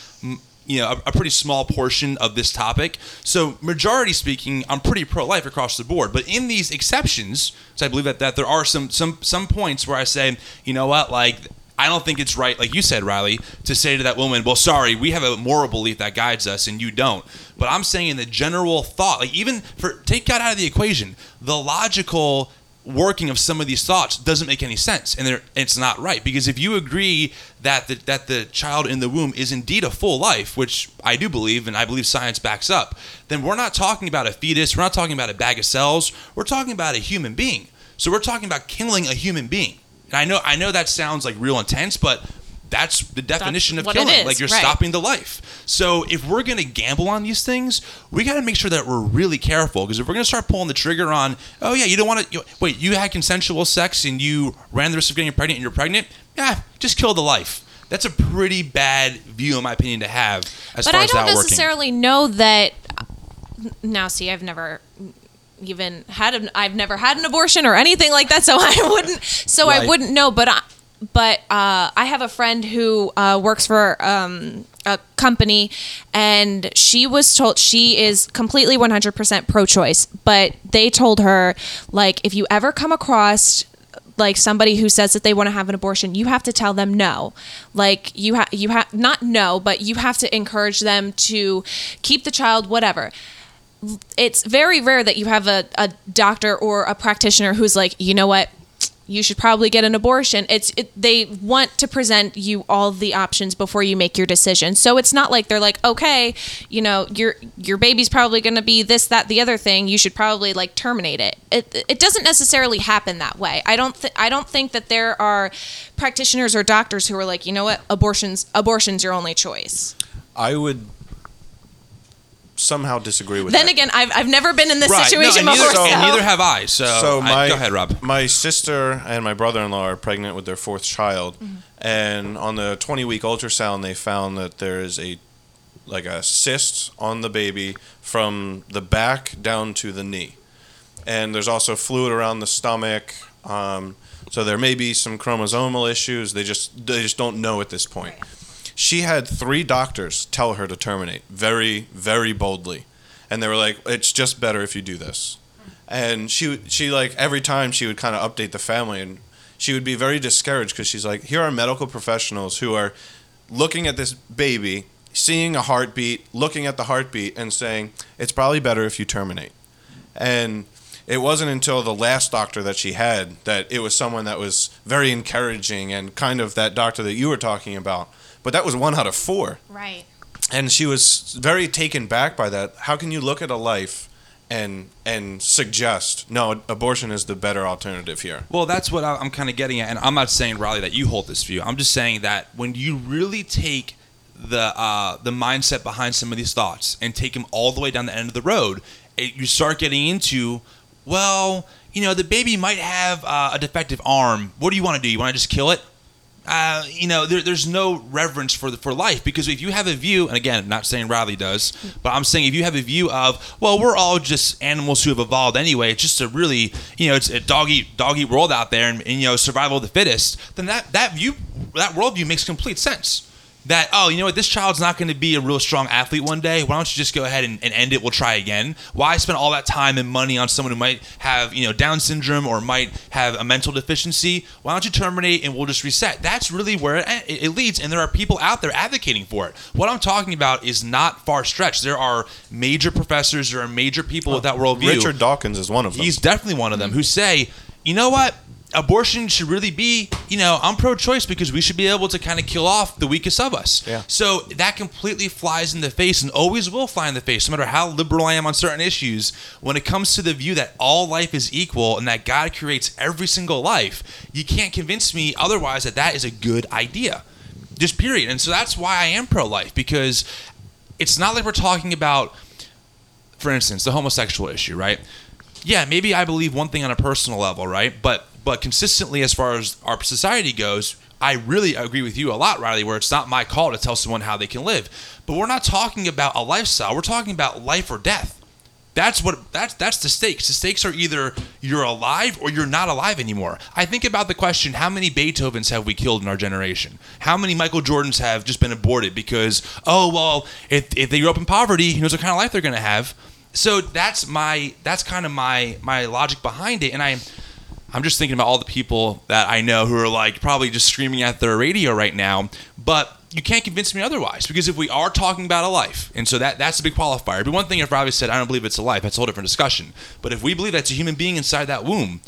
you know, a, a pretty small portion of this topic. So, majority speaking, I'm pretty pro-life across the board. But in these exceptions, so I believe that, that there are some some some points where I say, you know what, like I don't think it's right, like you said, Riley, to say to that woman, well, sorry, we have a moral belief that guides us and you don't. But I'm saying in the general thought, like even for take God out of the equation, the logical working of some of these thoughts doesn't make any sense and it's not right. Because if you agree that the, that the child in the womb is indeed a full life which i do believe and i believe science backs up then we're not talking about a fetus we're not talking about a bag of cells we're talking about a human being. So we're talking about killing a human being. And i know i know that sounds like real intense but that's the definition of killing like you're right. stopping the life so if we're going to gamble on these things we got to make sure that we're really careful because if we're going to start pulling the trigger on oh yeah you don't want to wait you had consensual sex and you ran the risk of getting pregnant and you're pregnant yeah just kill the life that's a pretty bad view in my opinion to have as but far I don't that necessarily know that. Now, see, I've never even had an I've never had an abortion or anything like that, so [laughs] I wouldn't so I wouldn't know. But I, but uh, I have a friend who uh, works for um, a company, and she was told she is completely 100% pro-choice, but they told her like if you ever come across like somebody who says that they want to have an abortion, you have to tell them no. Like you have you have not no, but you have to encourage them to keep the child, whatever. It's very rare that you have a, a doctor or a practitioner who's like, you know what, you should probably get an abortion. It's it, they want to present you all the options before you make your decision. So it's not like they're like, okay, you know, your your baby's probably going to be this, that, the other thing. You should probably like terminate it. It it doesn't necessarily happen that way. I don't th- I don't think that there are practitioners or doctors who are like, you know what, abortions abortion's your only choice. I would somehow disagree with Then that. again, I've I've never been in this Right. situation no, and before. neither, so- and neither have I. So, So I- my go ahead, Rob. My sister and my brother-in-law are pregnant with their fourth child, Mm-hmm. and on the 20-week ultrasound, they found that there is a like a cyst on the baby from the back down to the knee, and there's also fluid around the stomach. Um, so there may be some chromosomal issues. They just they just don't know at this point. She had three doctors tell her to terminate very very boldly, and they were like, "It's just better if you do this." and she she like every time she would kind of update the family and she would be very discouraged because she's like here are medical professionals who are looking at this baby seeing a heartbeat looking at the heartbeat and saying it's probably better if you terminate and it wasn't until the last doctor that she had that it was someone that was very encouraging and kind of that doctor that you were talking about but that was one out of four Right. and she was very taken back by that. How can you look at a life and and suggest no abortion is the better alternative here? Well, that's what I- I'm kind of getting at, and I'm not saying Riley that you hold this view. I'm just saying that when you really take the uh, the mindset behind some of these thoughts and take them all the way down the end of the road, it, you start getting into, well, you know, the baby might have uh, a defective arm. What do you want to do? You want to just kill it? Uh, you know, there, there's no reverence for the, for life because if you have a view, and again, not saying Riley does, but I'm saying if you have a view of, well, we're all just animals who have evolved anyway. It's just a really, you know, it's a dog eat dog eat world out there, and, and you know, survival of the fittest. Then that that view, that worldview makes complete sense. That oh, you know what, this child's not going to be a real strong athlete one day. Why don't you just go ahead and, and end it? We'll try again. Why spend all that time and money on someone who might have you know Down syndrome or might have a mental deficiency? Why don't you terminate and we'll just reset? That's really where it, it leads, and there are people out there advocating for it. What I'm talking about is not far stretched. There are major professors, there are major people with that worldview. Richard Dawkins is one of them. He's definitely one of them who say, you know what? Abortion should really be, you know, I'm pro choice because we should be able to kind of kill off the weakest of us. Yeah. So that completely flies in the face and always will fly in the face, no matter how liberal I am on certain issues. When it comes to the view that all life is equal and that God creates every single life, you can't convince me otherwise that that is a good idea. Just period. And so that's why I am pro life because it's not like we're talking about for instance, the homosexual issue, right? Yeah, maybe I believe one thing on a personal level, right? But but consistently as far as our society goes, I really agree with you a lot, Riley, where it's not my call to tell someone how they can live. But we're not talking about a lifestyle. We're talking about life or death. That's what that's that's the stakes. The stakes are either you're alive or you're not alive anymore. I think about the question: How many Beethovens have we killed in our generation? How many Michael Jordans have just been aborted because oh well, if if they grew up in poverty, who knows what kind of life they're going to have? So that's my that's kind of my my logic behind it, and I. I'm just thinking about all the people that I know who are like probably just screaming at their radio right now, but you can't convince me otherwise because if we are talking about a life, and so that that's a big qualifier. It'd be one thing if Robbie said, "I don't believe it's a life," that's a whole different discussion. But if we believe that's a human being inside that womb,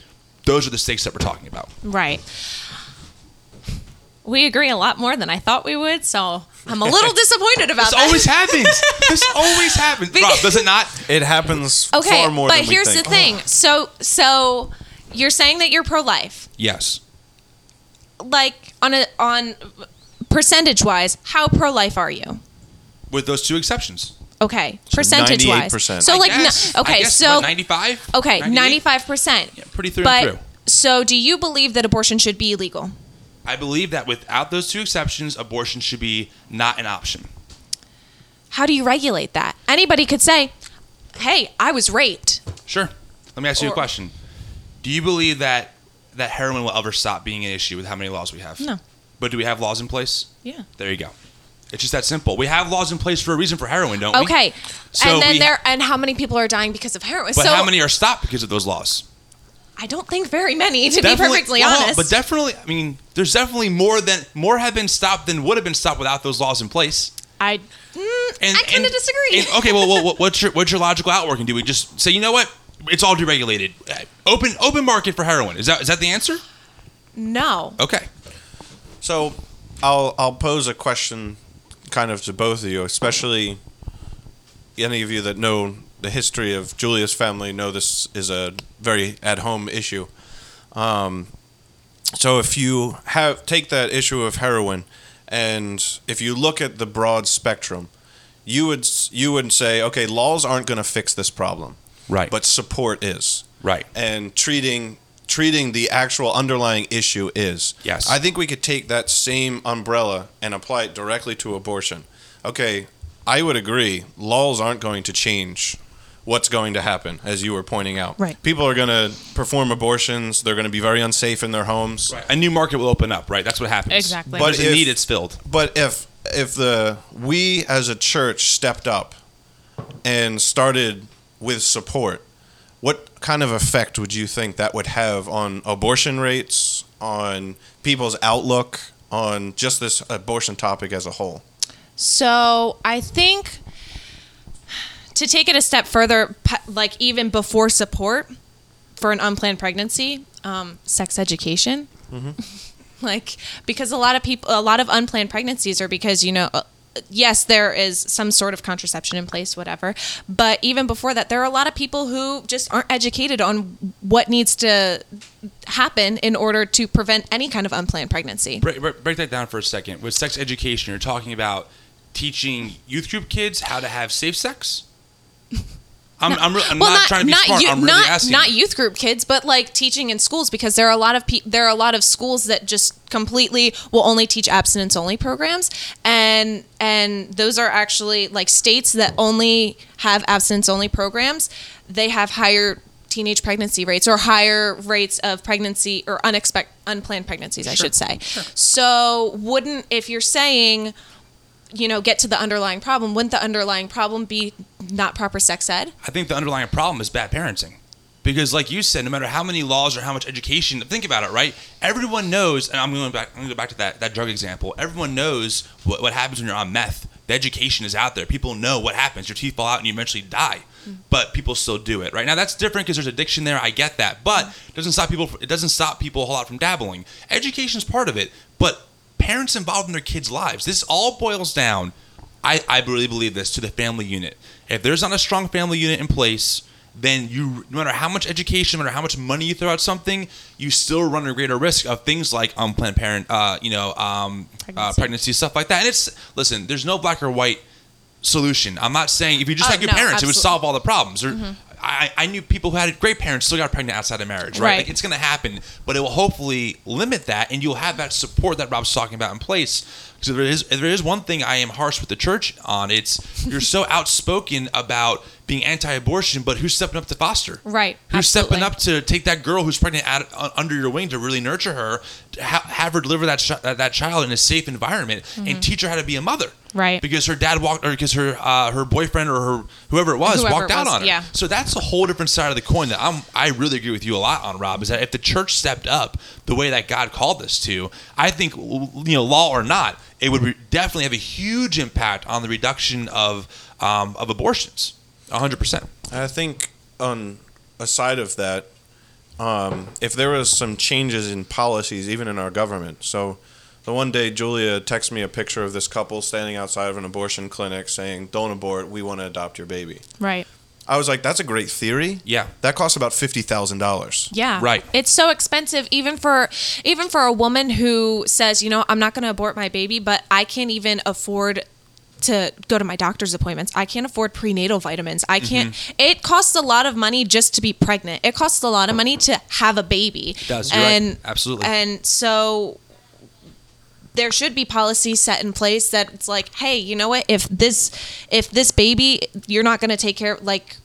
those are the stakes that we're talking about. Right. We agree a lot more than I thought we would, so I'm a little [laughs] disappointed about This that. always happens. This [laughs] always happens. Rob, does it not? it happens okay, far more but than we here's think. the thing. So, so you're saying that you're pro-life, Yes. like on a on percentage-wise. How pro-life are you? With those two exceptions. Okay, percentage-wise. 98%. So, I like, no- guess, I okay, guess, so 95? okay, ninety-five percent. Yeah, pretty through But and through. so, do you believe that abortion should be illegal? I believe that without those two exceptions, abortion should be not an option. How do you regulate that? Anybody could say, "Hey, I was raped." Sure. Let me ask you a question. Do you believe that that heroin will ever stop being an issue with how many laws we have? No. But do we have laws in place? Yeah. There you go. It's just that simple. We have laws in place for a reason for heroin, don't we? Okay. So and then we- there and how many people are dying because of heroin? But so how many are stopped because of those laws? I don't think very many, to be perfectly well, honest. But definitely, I mean, there's definitely more than more have been stopped than would have been stopped without those laws in place. I, mm, And, I kind of disagree. and- okay, well, well, what's your what's your logical outworking? Do we just say, you know what, it's all deregulated, Uh, open open market for heroin? Is that is that the answer? No. Okay. So, I'll I'll pose a question, kind of to both of you, especially any of you that know the history of Julia's family know this is a very at home issue. Um, so if you have take that issue of heroin, and if you look at the broad spectrum, you would you would say, okay, laws aren't going to fix this problem, Right. but support is right. and treating treating the actual underlying issue is. Yes. I think we could take that same umbrella and apply it directly to abortion. Okay, I would agree. Laws aren't going to change what's going to happen, as you were pointing out. Right. People are going to perform abortions. They're going to be very unsafe in their homes. Right. A new market will open up. Right. That's what happens. Exactly. But There's a if- need. It's filled. But if if the we as a church stepped up and started with support, what kind of effect would you think that would have on abortion rates, on people's outlook, on just this abortion topic as a whole? So I think to take it a step further, like even before support for an unplanned pregnancy, um, sex education. [laughs] like because a lot of people, a lot of unplanned pregnancies are because you know. Yes, there is some sort of contraception in place, whatever. But even before that, there are a lot of people who just aren't educated on what needs to happen in order to prevent any kind of unplanned pregnancy. Break, break that down for a second. With sex education, you're talking about teaching youth group kids how to have safe sex. I'm, I'm, re- I'm not, trying to be smart. you- I'm really not, asking. not youth group kids, but like teaching in schools because there are a lot of pe- there are a lot of schools that just completely will only teach abstinence only programs, and and those are actually like states that only have abstinence only programs. They have higher teenage pregnancy rates or higher rates of pregnancy or unexpected unplanned pregnancies, I should say. So wouldn't if you're saying you know get to the underlying problem wouldn't the underlying problem be not proper sex ed I think the underlying problem is bad parenting. Because, like you said, no matter how many laws or how much education, think about it, right? Everyone knows, and I'm going back. I'm going to go back to that, that drug example. Everyone knows what, what happens when you're on meth. The education is out there. People know what happens. Your teeth fall out and you eventually die, mm. but people still do it. Right now, that's different because there's addiction there. I get that, but mm. it doesn't stop people. It doesn't stop people a whole lot from dabbling. Education is part of it, but parents involved in their kids' lives. This all boils down I, I really believe this to the family unit. If there's not a strong family unit in place, then you no matter how much education, no matter how much money you throw at something, you still run a greater risk of things like unplanned parent, uh, you know, um, pregnancy. Uh, Pregnancy. stuff like that. And it's listen, there's no black or white solution. I'm not saying if you just Uh, had good no, parents, it would solve all the problems. Or, I, I knew people who had great parents still got pregnant outside of marriage, right? Right. Like it's going to happen, but it will hopefully limit that, and you'll have that support that Rob's talking about in place. Because if there is, if there is one thing I am harsh with the church on, it's you're so outspoken about being anti-abortion, but who's stepping up to foster? Right, Who's stepping up to take that girl who's pregnant out, uh, under your wing to really nurture her, to ha- have her deliver that ch- that child in a safe environment, and teach her how to be a mother. Right. Because her dad walked, or because her uh, her boyfriend or her whoever it was Whoever walked it out was, on her. yeah. So that's a whole different side of the coin that I'm I really agree with you a lot on Rob is that if the church stepped up the way that God called us to, I think you know law or not, it would re- definitely have a huge impact on the reduction of um, of abortions. 100%. I think on aside of that, um, if there was some changes in policies, even in our government. So, the one day Julia texted me a picture of this couple standing outside of an abortion clinic saying, "Don't abort. We want to adopt your baby." right I was like, "That's a great theory." Yeah. That costs about fifty thousand dollars. Yeah. Right. It's so expensive even for even for a woman who says, you know, I'm not going to abort my baby, but I can't even afford to go to my doctor's appointments. I can't afford prenatal vitamins. I can't Mm-hmm. it costs a lot of money just to be pregnant. It costs a lot of money to have a baby. It does. You're right. Absolutely. And so there should be policies set in place that it's like, hey, you know what? If this if this baby you're not going to take care like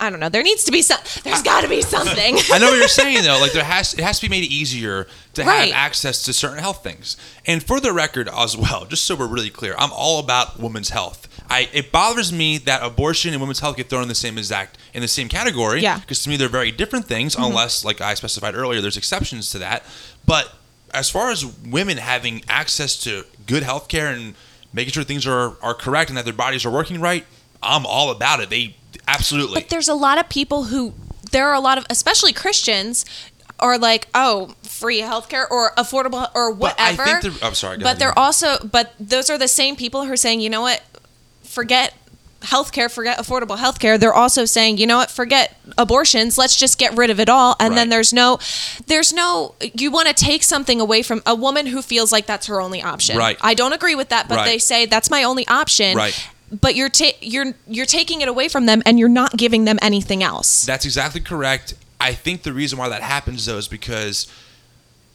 I don't know. There needs to be some. There's got to be something. I know what you're saying though. Like there [laughs] has it has to be made easier to Right. have access to certain health things. And for the record as well, just so we're really clear, I'm all about women's health. I it bothers me that abortion and women's health get thrown in the same exact in the same category. Yeah. Because to me they're very different things, mm-hmm. unless like I specified earlier, there's exceptions to that. But as far as women having access to good health care and making sure things are, are correct and that their bodies are working right, I'm all about it. They absolutely But there's a lot of people who there are a lot of especially Christians are like, "Oh, free healthcare or affordable or But I whatever. think I'm sorry, but ahead, they're also but those are the same people who are saying, you know what, forget healthcare, forget affordable healthcare. They're also saying, you know what, forget abortions. Let's just get rid of it all. And then there's no, there's no. You want to take something away from a woman who feels like that's her only option. Right. I don't agree with that, but Right. they say that's my only option. Right. But you're ta- you're you're taking it away from them, and you're not giving them anything else. That's exactly correct. I think the reason why that happens though is because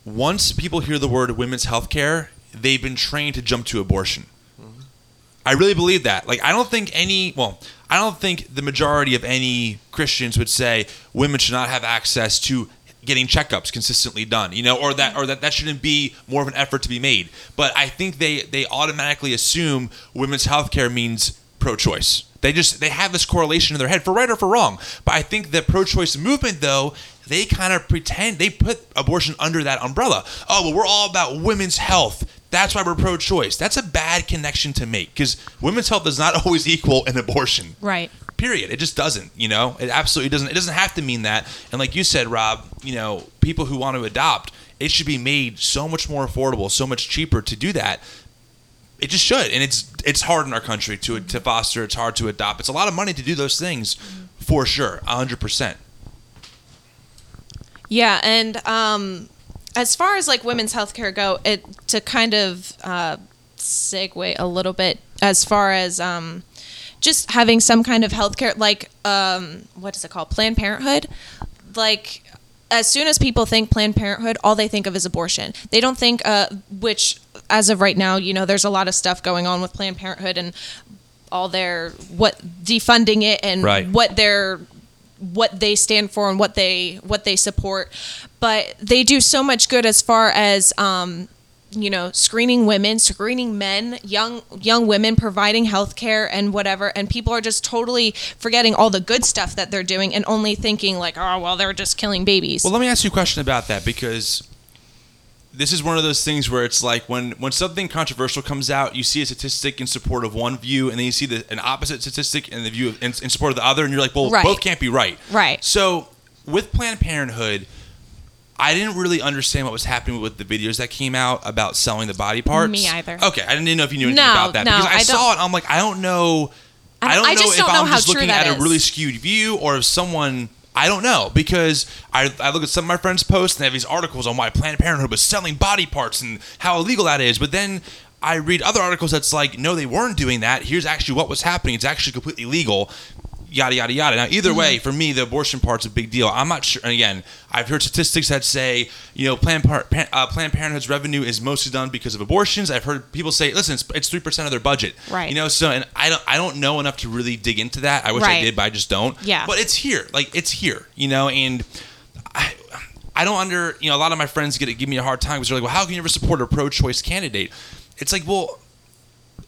once people hear the word women's health care, they've been trained to jump to abortion. I really believe that. Like I don't think any well, I don't think the majority of any Christians would say women should not have access to getting checkups consistently done, you know, or that or that that shouldn't be more of an effort to be made. But I think they they automatically assume women's health care means pro-choice. They just they have this correlation in their head for right or for wrong. But I think the pro-choice movement though, they kind of pretend they put abortion under that umbrella. Oh, well we're all about women's health. That's why we're pro-choice. That's a bad connection to make because women's health does not [laughs] always equal an abortion. Right. Period. It just doesn't. You know, it absolutely doesn't. It doesn't have to mean that. And like you said, Rob, you know, people who want to adopt, it should be made so much more affordable, so much cheaper to do that. It just should, and it's it's hard in our country to to foster. It's hard to adopt. It's a lot of money to do those things, for sure, hundred percent. Yeah, and um, as far as like women's healthcare go, it to kind of uh, segue a little bit as far as um, just having some kind of healthcare, like um, what is it called, Planned Parenthood, like. As soon as people think Planned Parenthood, all they think of is abortion. They don't think, uh, which, as of right now, you know, there's a lot of stuff going on with Planned Parenthood and all their what defunding it and Right. what their what they stand for and what they what they support. But they do so much good as far as um you know screening women screening men young young women providing health care and whatever. And people are just totally forgetting all the good stuff that they're doing and only thinking like oh well they're just killing babies. Well, let me ask you a question about that because this is one of those things where it's like when when something controversial comes out, you see a statistic in support of one view, and then you see the, an opposite statistic in the view of, in, in support of the other, and you're like, well, Right. both can't be right. Right. So with Planned Parenthood. I didn't really understand what was happening with the videos that came out about selling the body parts. Me either. Okay, I didn't know if you knew anything No, about that no, because I, I saw it. I'm like, I don't know. I I don't- don't, I know just if don't I'm just looking at a really skewed view or if someone I don't know because I, I look at some of my friends' posts and they have these articles on why Planned Parenthood was selling body parts and how illegal that is. But then I read other articles that's like, no, they weren't doing that. Here's actually what was happening. It's actually completely legal. Yada yada yada. Now, either Mm-hmm. way, for me, the abortion part's a big deal. I'm not sure. And again, I've heard statistics that say, you know, Planned, Par- uh, Planned Parenthood's revenue is mostly done because of abortions. I've heard people say, listen, it's- it's three percent of their budget. Right. You know, so and I don't, I don't know enough to really dig into that. I wish I did, but I just don't. Yeah. But it's here. Like it's here. You know, and I, I don't under. You know, a lot of my friends get give me a hard time because they're like, well, how can you ever support a pro-choice candidate? It's like, well.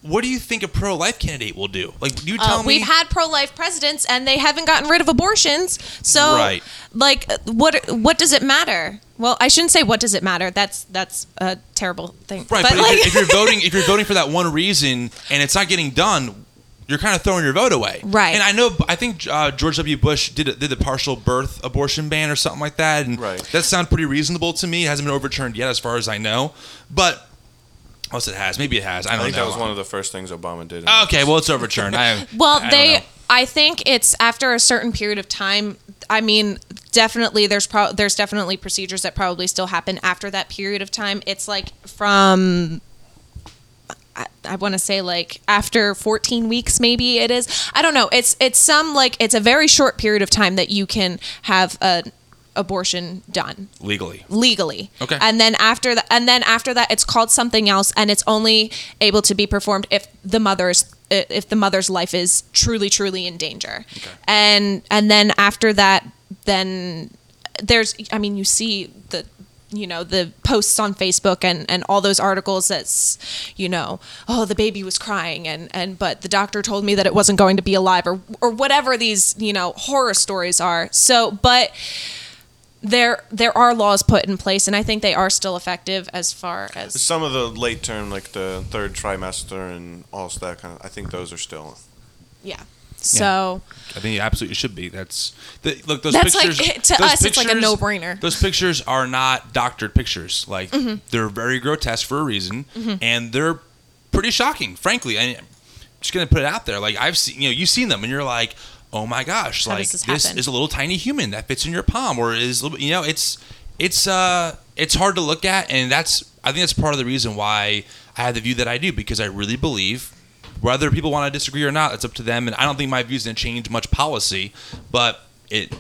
What do you think a pro-life candidate will do? Like, you tell Uh, me. we've had pro-life presidents and they haven't gotten rid of abortions. So, Right. like, what what does it matter? Well, I shouldn't say what does it matter. That's that's a terrible thing. Right, but, like, if, you're, if [laughs] you're voting, if you're voting for that one reason and it's not getting done, you're kind of throwing your vote away. Right. And I know, I think uh, George W. Bush did did the partial birth abortion ban or something like that, and Right. that sounds pretty reasonable to me. It hasn't been overturned yet, as far as I know, but. Unless it has, maybe it has. I I don't think know. that was one of the first things Obama did. Okay, well, it's overturned. I, [laughs] well, I don't they. know. I think it's after a certain period of time. I mean, definitely there's pro- there's definitely procedures that probably still happen after that period of time. It's like from I, I want to say like after 14 weeks maybe it is. I don't know. It's it's some like it's a very short period of time that you can have an abortion done legally. legally. Okay. And then after that, and then after that, it's called something else, and it's only able to be performed if the mother's if the mother's life is truly truly in danger. Okay. And and then after that, then there's I mean you see the you know the posts on Facebook and and all those articles that's you know oh the baby was crying and and but the doctor told me that it wasn't going to be alive or or whatever these you know horror stories are so but there there are laws put in place and I think they are still effective as far as Some of the late term, like the third trimester and all that kind of. I think those are still. yeah So I think it absolutely should be. That's the, look. Those That's like- pictures [laughs] to those us, it's like a no-brainer. Those pictures are not doctored pictures. Like Mm-hmm. they're very grotesque for a reason, and they're pretty shocking. Frankly, I, I'm just gonna put it out there. Like I've seen, you know, you've seen them, and you're like, oh my gosh, How like this this, is a little tiny human that fits in your palm, or is you know, it's it's uh it's hard to look at, and that's I think that's part of the reason why I have the view that I do because I really believe whether people want to disagree or not, it's up to them. And I don't think my views didn't change much policy, but it,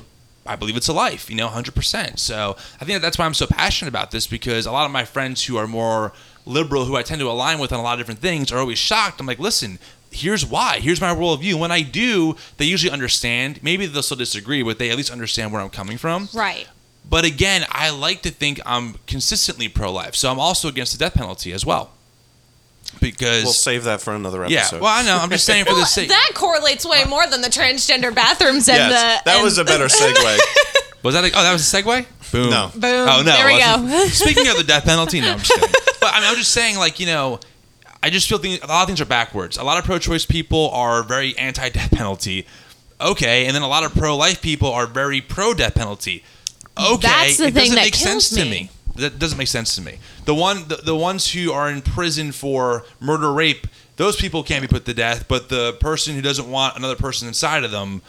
I believe it's a life, you know, 100%. So I think that that's why I'm so passionate about this because a lot of my friends who are more liberal, who I tend to align with on a lot of different things, are always shocked. I'm like, listen, here's why. Here's my worldview. When I do, they usually understand. Maybe they'll still disagree, but they at least understand where I'm coming from. right. But again, I like to think I'm consistently pro life. So I'm also against the death penalty as well. Because We'll save that for another episode. yeah, episode. well, I know. I'm just saying for the sake. that correlates way more than the transgender bathrooms and yes, the. that and- was a better segue. [laughs] Was that? A, oh, that was a segue. Boom. No. Boom. Oh no. There we go. [laughs] Speaking of the death penalty, no, I'm just kidding. But I mean, I'm just saying, like you know, I just feel things, a lot of things are backwards. A lot of pro-choice people are very anti-death penalty. Okay, and then a lot of pro-life people are very pro-death penalty. Okay, That's the it thing doesn't that make kills sense to me. me. That doesn't make sense to me. The one, the, the ones who are in prison for murder, rape, those people can't be put to death. But the person who doesn't want another person inside of them,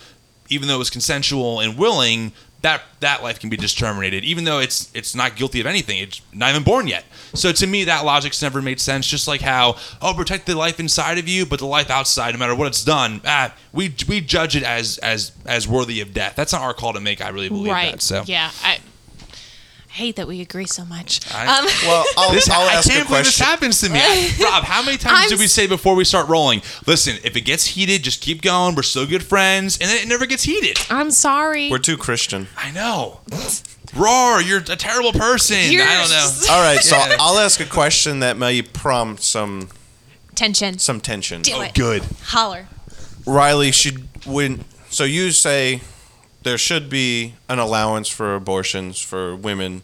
even though it was consensual and willing, that that life can be just terminated, even though it's it's not guilty of anything. It's not even born yet. So to me, that logic's never made sense. Just like how oh, protect the life inside of you, but the life outside, no matter what it's done, ah, we we judge it as as as worthy of death. That's not our call to make. I really believe right. that. So Yeah. I, I hate that we agree so much. I- um, [laughs] Well, I'll, This, I'll I can't a believe this happens to me. I- [laughs] Rob, how many times I'm did we say before we start rolling? Listen, if it gets heated, just keep going. We're still good friends, and it never gets heated. I'm sorry. We're too Christian. I know. Roar, you're a terrible person. You're I don't know. s- All right, so Yeah. [laughs] I'll ask a question that may prompt some Tension. some tension. Do Oh, it. good. Holler. Riley should when so you say there should be an allowance for abortions for women.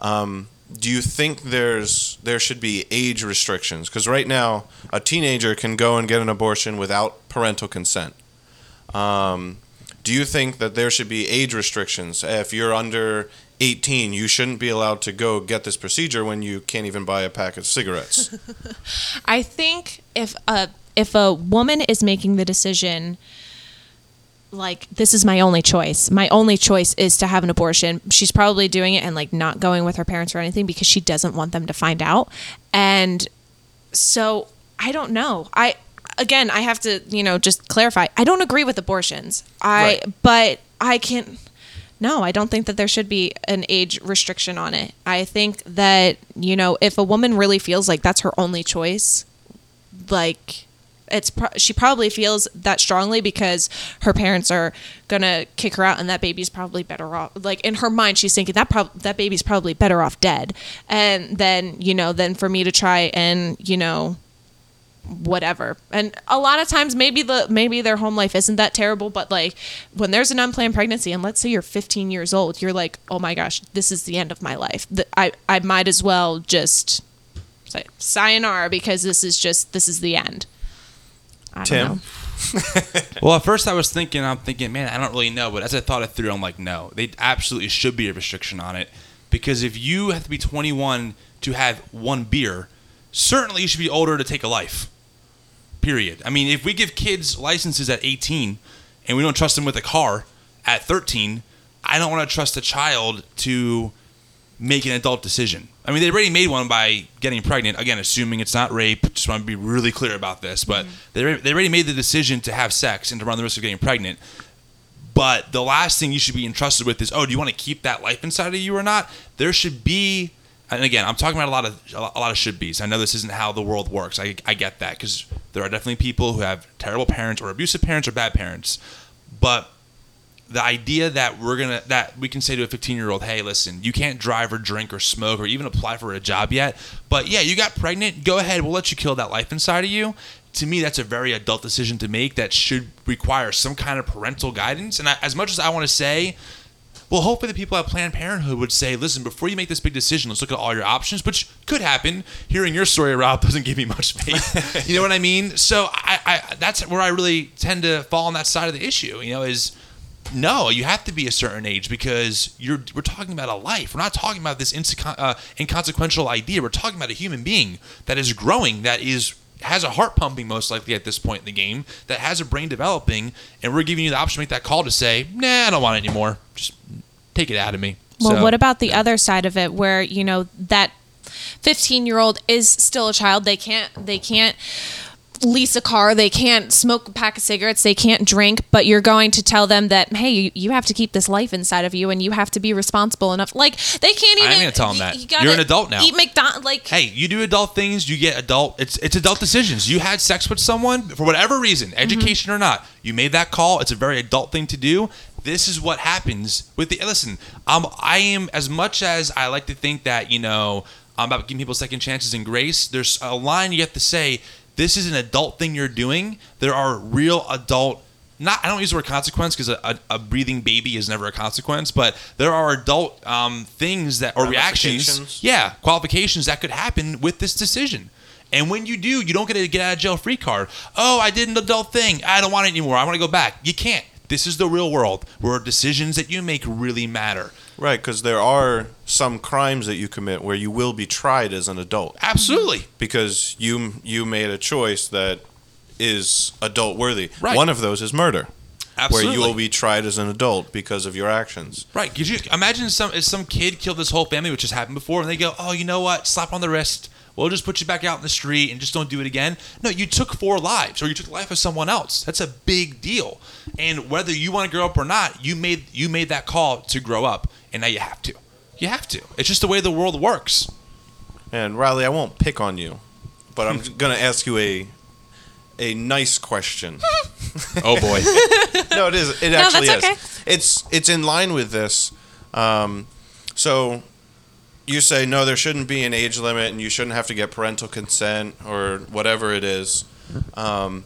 Um, do you think there's there should be age restrictions? Because right now a teenager can go and get an abortion without parental consent. Um, do you think that there should be age restrictions? If you're under 18, you shouldn't be allowed to go get this procedure when you can't even buy a pack of cigarettes. [laughs] I think if a if a woman is making the decision like this is my only choice. My only choice is to have an abortion. She's probably doing it and like not going with her parents or anything because she doesn't want them to find out. And so I don't know. I again, I have to, you know, just clarify. I don't agree with abortions. I Right. but I can't. no, I don't think that there should be an age restriction on it. I think that, you know, if a woman really feels like that's her only choice, like it's pro- she probably feels that strongly because her parents are gonna kick her out and that baby's probably better off like in her mind she's thinking that prob- that baby's probably better off dead. And then you know then for me to try and you know whatever. And a lot of times maybe the maybe their home life isn't that terrible but like when there's an unplanned pregnancy and let's say you're 15 years old you're like oh my gosh this is the end of my life. I i might as well just say sayonara because this is just this is the end I Tim? know. [laughs] Well, at first I was thinking, I'm thinking, man, I don't really know. But as I thought it through, I'm like, no, they absolutely should be a restriction on it. Because if you have to be 21 to have one beer, certainly you should be older to take a life. Period. I mean, if we give kids licenses at 18 and we don't trust them with a car at 13, I don't want to trust a child to make an adult decision. I mean, they already made one by getting pregnant. Again, assuming it's not rape. Just want to be really clear about this. But mm-hmm. they already- they already made the decision to have sex and to run the risk of getting pregnant. But the last thing you should be entrusted with is, oh, do you want to keep that life inside of you or not? There should be, and again, I'm talking about a lot of a lot of should be's. I know this isn't how the world works. I, I get that because there are definitely people who have terrible parents or abusive parents or bad parents. But the idea that we're gonna that we can say to a 15 year old hey listen you can't drive or drink or smoke or even apply for a job yet but yeah you got pregnant go ahead we'll let you kill that life inside of you to me that's a very adult decision to make that should require some kind of parental guidance and I, as much as i want to say well, hopefully the people at Planned Parenthood would say, listen, before you make this big decision, let's look at all your options, which could happen. Hearing your story, Rob, [laughs] doesn't give me much faith. [laughs] you know what I mean? So I, I, that's where I really tend to fall on that side of the issue. You know, is no, you have to be a certain age because you're. We're talking about a life. We're not talking about this uh, inconsequential idea. We're talking about a human being that is growing, that is has a heart pumping most likely at this point in the game, that has a brain developing, and we're giving you the option to make that call to say, nah, I don't want it anymore. Just take it out of me. Well, So- what about the other side of it where, you know, that 15-year-old is still a child. They can't they can't lease a car, they can't smoke a pack of cigarettes, they can't drink, but you're going to tell them that hey, you, you have to keep this life inside of you and you have to be responsible enough. Like they can't even. I even ain't gonna tell them that. you You're an adult now. Eat McDonald's like hey, you do adult things, you get adult. It's it's adult decisions. You had sex with someone for whatever reason, Mm-hmm. education or not. You made that call. It's a very adult thing to do. This is what happens with the. Listen, um, I am as much as I like to think that you know I'm about giving people second chances and grace. There's a line you have to say. This is an adult thing you're doing. There are real adult not I don't use the word consequence because a, a, a breathing baby is never a consequence, but there are adult um, things that or reactions, yeah, qualifications that could happen with this decision. And when you do, you don't get a get out of jail free card. Oh, I did an adult thing. I don't want it anymore. I want to go back. You can't. This is the real world where decisions that you make really matter. Right, because there are some crimes that you commit where you will be tried as an adult Absolutely. because you you made a choice that is adult worthy. Right. One of those is murder, Absolutely. where you will be tried as an adult because of your actions. Right. Could you imagine some if some kid killed this whole family, which has happened before, and they go, "Oh, you know what? Slap on the wrist. We'll just put you back out in the street and just don't do it again." No, you took four lives, or you took the life of someone else. That's a big deal. And whether you want to grow up or not, you made you made that call to grow up, and now you have to. You have to. It's just the way the world works. And Riley, I won't pick on you, but I'm [laughs] going to ask you a a nice question. [laughs] Oh boy. [laughs] no, it is. It No, actually that's is. okay. It's it's in line with this. Um, so you say no, there shouldn't be an age limit, and you shouldn't have to get parental consent or whatever it is. Um,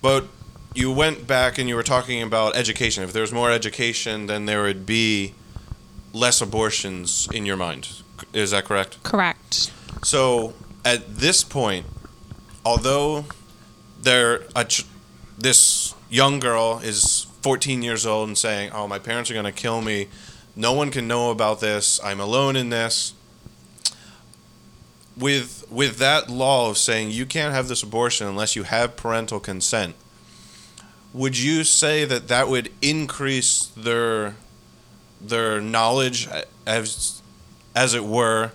but you went back and you were talking about education. If there was more education, then there would be less abortions in your mind. Is that correct? correct. So at this point, although there a ch- this young girl is 14 years old and saying, "Oh, my parents are going to kill me. No one can know about this. I'm alone in this." With with that law of saying you can't have this abortion unless you have parental consent, would you say that that would increase their their knowledge as as it were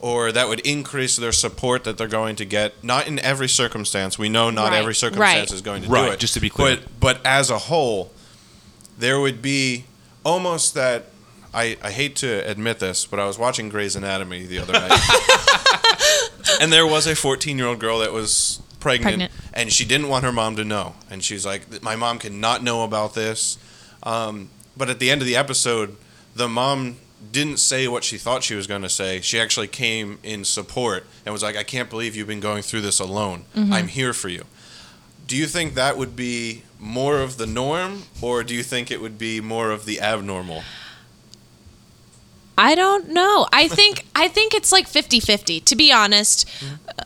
or that would increase their support that they're going to get. Not in every circumstance. We know not Right, every circumstance right. is going to do it. just to be clear. But but as a whole, there would be almost that. I, I hate to admit this, but I was watching Grey's Anatomy the other night, [laughs] and there was a 14 year old girl that was pregnant, Pregnant. and she didn't want her mom to know, and she's like, "My mom cannot know about this." Um, but at the end of the episode, the mom didn't say what she thought she was going to say. She actually came in support and was like, "I can't believe you've been going through this alone. I'm here for you." Do you think that would be more of the norm, or do you think it would be more of the abnormal? I don't know. I think I think it's like 50-50. To be honest,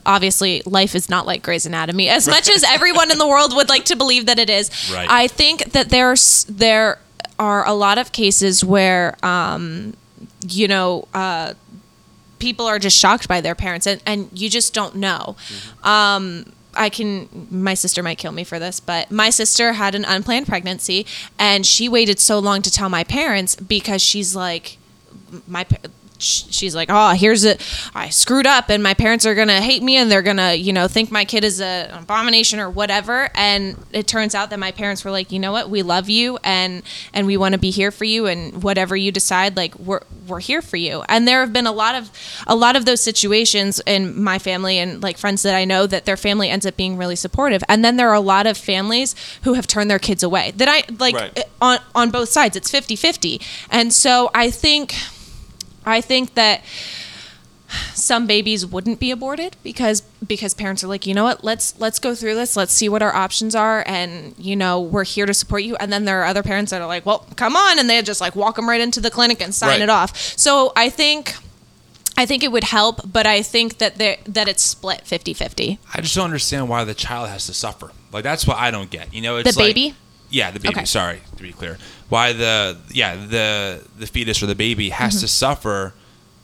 obviously life is not like Grey's Anatomy as much as everyone in the world would like to believe that it is. Right. I think that there's there are a lot of cases where um, you know uh, people are just shocked by their parents and, and you just don't know. Um, I can. My sister might kill me for this, but my sister had an unplanned pregnancy, and she waited so long to tell my parents because she's like, my. She's like, oh, here's it. I screwed up, and my parents are gonna hate me, and they're gonna, you know, think my kid is a, an abomination or whatever. And it turns out that my parents were like, you know what, we love you, and and we want to be here for you, and whatever you decide, like we're we're here for you. And there have been a lot of a lot of those situations in my family and like friends that I know that their family ends up being really supportive. And then there are a lot of families who have turned their kids away. That I like Right. on on both sides. It's 50-50. And so I think I think that some babies wouldn't be aborted because because parents are like, you know what, let's let's go through this, let's see what our options are, and you know we're here to support you. And then there are other parents that are like, well, come on, and they just like walk them right into the clinic and sign Right. it off. So I think. I think it would help, but I think that there, that it's split 50-50. I just don't understand why the child has to suffer. Like that's what I don't get. You know, it's The like- baby? Yeah, the baby. Okay. Sorry to be clear. Why the yeah the the fetus or the baby has Mm-hmm. to suffer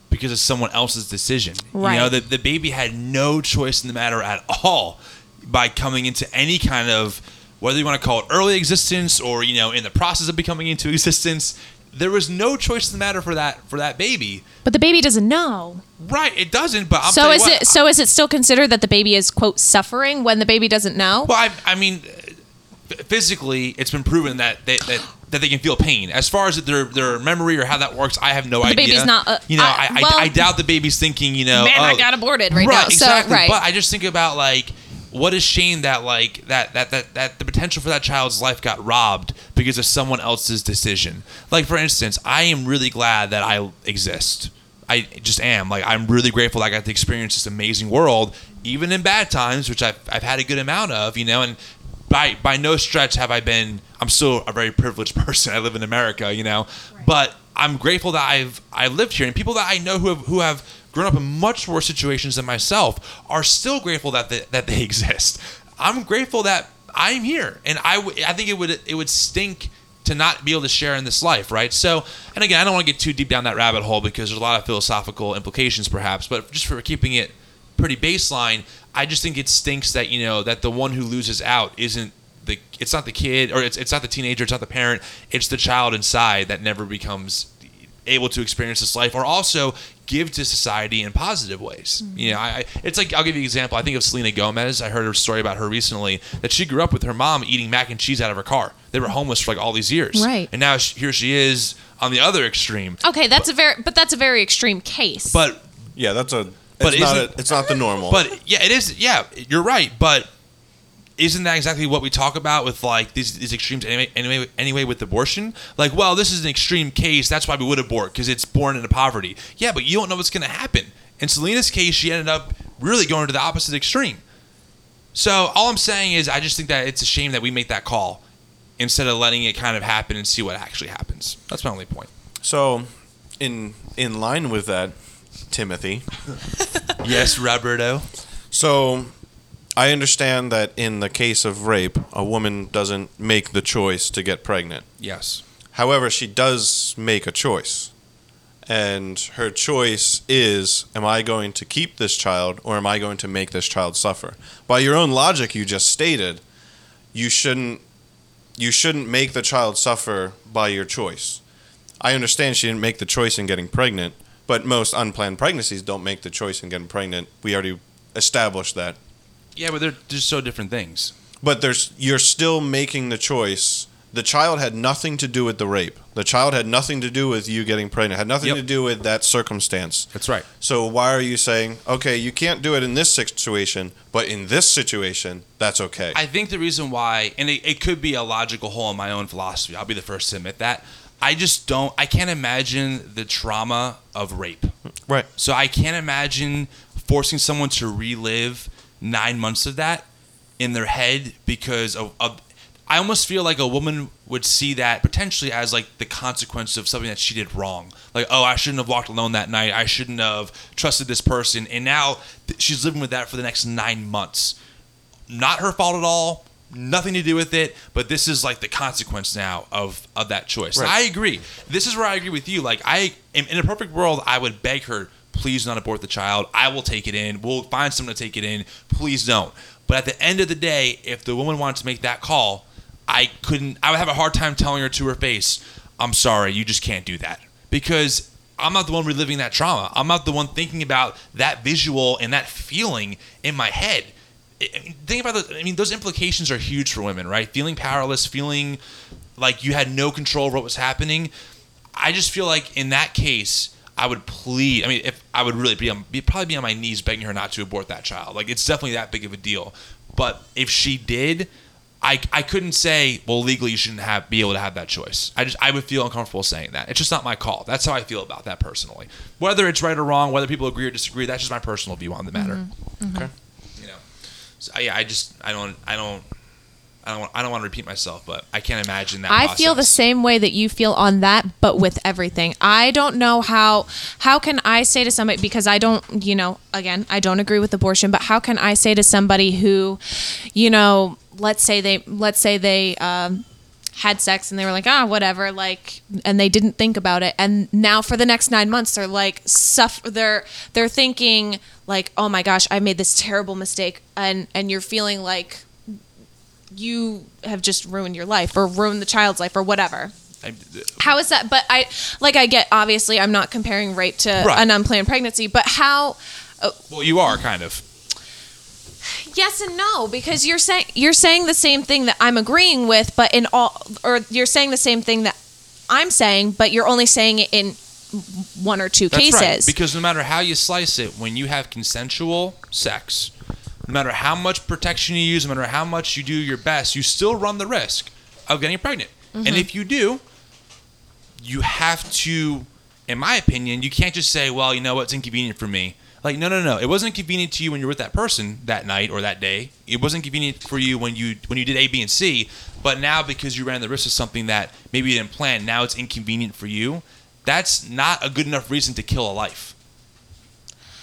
because of someone else's decision. Right. You know, the the baby had no choice in the matter at all by coming into any kind of whether you want to call it early existence or you know in the process of becoming into existence. There was no choice in the matter for that for that baby. But the baby doesn't know. Right, it doesn't. But I'm so is what, it so is it still considered that the baby is quote suffering when the baby doesn't know? Well, I, I mean, physically, it's been proven that they, that that they can feel pain. As far as their their memory or how that works, I have no The idea. baby's not, uh, you know, I- I, I, well- I doubt the baby's thinking. You know, Man, I oh, got aborted right, now. exactly. So right. But I just think about like what a shame that like that that that that the potential for that child's life got robbed because of someone else's decision. Like for instance, I am really glad that I exist. I just am. Like I'm really grateful I got to experience this amazing world, even in bad times, which I've I've had a good amount of, you know, and by by no stretch have I been I'm still a very privileged [laughs] person. I live in America, you know. But I'm grateful that I've I've lived here and people that I know who have who have grown up in much worse situations than myself are still grateful that they, that they [laughs] exist. I'm grateful that I'm here and I w- I think it would it would stink to not be able to share in this life, right? So, and again, I don't want to get too deep down that rabbit hole because there's a lot of philosophical implications perhaps, but just for keeping it pretty baseline, I just think it stinks that, you know, that the one who loses out isn't the it's not the kid or it's it's not the teenager, it's not the parent, it's the child inside that never becomes able to experience this life or also give to society in positive ways. Mm-hmm. You know, I, I it's like I'll give you an example. I think of Selena Gomez. I heard a story about her recently that she grew up with her mom eating mac and cheese out of her car. They were homeless for like all these years, Right. And now she, here she is on the other extreme. Okay, that's a very but that's a very extreme case. But Yeah, that's a. But It's not. A, it's not the normal. But yeah, it is. Yeah, you're right. But isn't that exactly what we talk about with like these, these extremes anyway, anyway? Anyway, with abortion, like, well, this is an extreme case. That's why we would abort because it's born into poverty. Yeah, but you don't know what's going to happen. In Selena's case, she ended up really going to the opposite extreme. So all I'm saying is, I just think that it's a shame that we make that call instead of letting it kind of happen and see what actually happens. That's my only point. so, in in line with that, Timothy. [laughs] Yes, Roberto. So, I understand that in the case of rape, a woman doesn't make the choice to get pregnant. Yes. However, she does make a choice. And her choice is am I going to keep this child or am I going to make this child suffer? By your own logic you just stated, you shouldn't you shouldn't make the child suffer by your choice. I understand she didn't make the choice in getting pregnant, but most unplanned pregnancies don't make the choice in getting pregnant. We already established that. Yeah, but they're just so different things. But there's you're still making the choice. The child had nothing to do with the rape. The child had nothing to do with you getting pregnant. Had nothing Yep. to do with that circumstance. That's right. So why are you saying, okay, you can't do it in this situation, but in this situation, that's okay? I think the reason why, and it, it could be a logical hole in my own philosophy. I'll be the first to admit that. I just don't. I can't imagine the trauma of rape. right. So I can't imagine forcing someone to relive nine months of that in their head because of. of I almost feel like a woman would see that potentially as like the consequence of something that she did wrong. Like, oh, I shouldn't have walked alone that night. I shouldn't have trusted this person. And now th- she's living with that for the next nine months not her fault at all nothing to do with it but this is like the consequence now of of that choice. Right. i agree. This is where i agree with you. Like i in, in a perfect world i would beg her please not abort the child. I will take it in. We'll find someone to take it in. Please don't. But at the end of the day if the woman wanted to make that call i couldn't i would have a hard time telling her to her face i'm sorry you just can't do that. Because I'm not the one reliving that trauma. I'm not the one thinking about that visual and that feeling in my head. I- I mean, think about the. I mean, those implications are huge for women, right? Feeling powerless, feeling like you had no control over what was happening. I just feel like in that case, I would plead. I mean, if I would really be, on, be probably be on my knees begging her not to abort that child. Like it's definitely that big of a deal. But if she did, I, I couldn't say well legally you shouldn't have be able to have that choice. I just I would feel uncomfortable saying that. It's just not my call. That's how I feel about that personally. Whether it's right or wrong, whether people agree or disagree, that's just my personal view on the matter. Mm-hmm. Okay. So, yeah, I just I don't I don't. I don't, want, I don't want to repeat myself, but I can't imagine that. I feel the same way that you feel on that, but with everything. I don't know how how can I say to somebody because I don't, you know, again, I don't agree with abortion, but how can I say to somebody who, you know, let's say they let's say they um, had sex and they were like, ah, whatever, like, and they didn't think about it, and now for the next nine months they're like, suffer, they're they're thinking like, oh my gosh, I made this terrible mistake, and and you're feeling like you have just ruined your life or ruined the child's life or whatever. I, How is that? But I like I get obviously I'm not comparing rape to Right. an unplanned pregnancy, but how well, you are kind of. Yes and no because you're saying you're saying the same thing that I'm agreeing with, but in all or you're saying the same thing that I'm saying, but you're only saying it in one or two That's cases. right. Because no matter how you slice it, when you have consensual sex, no matter how much protection you use, no matter how much you do your best, you still run the risk of getting pregnant. Mm-hmm. And if you do, you have to, in my opinion, you can't just say, well, you know what's inconvenient for me. Like, no, no, no. It wasn't convenient to you when you were with that person that night or that day. It wasn't convenient for you when you when you did A, B, and C. But now because you ran the risk of something that maybe you didn't plan, now it's inconvenient for you. That's not a good enough reason to kill a life.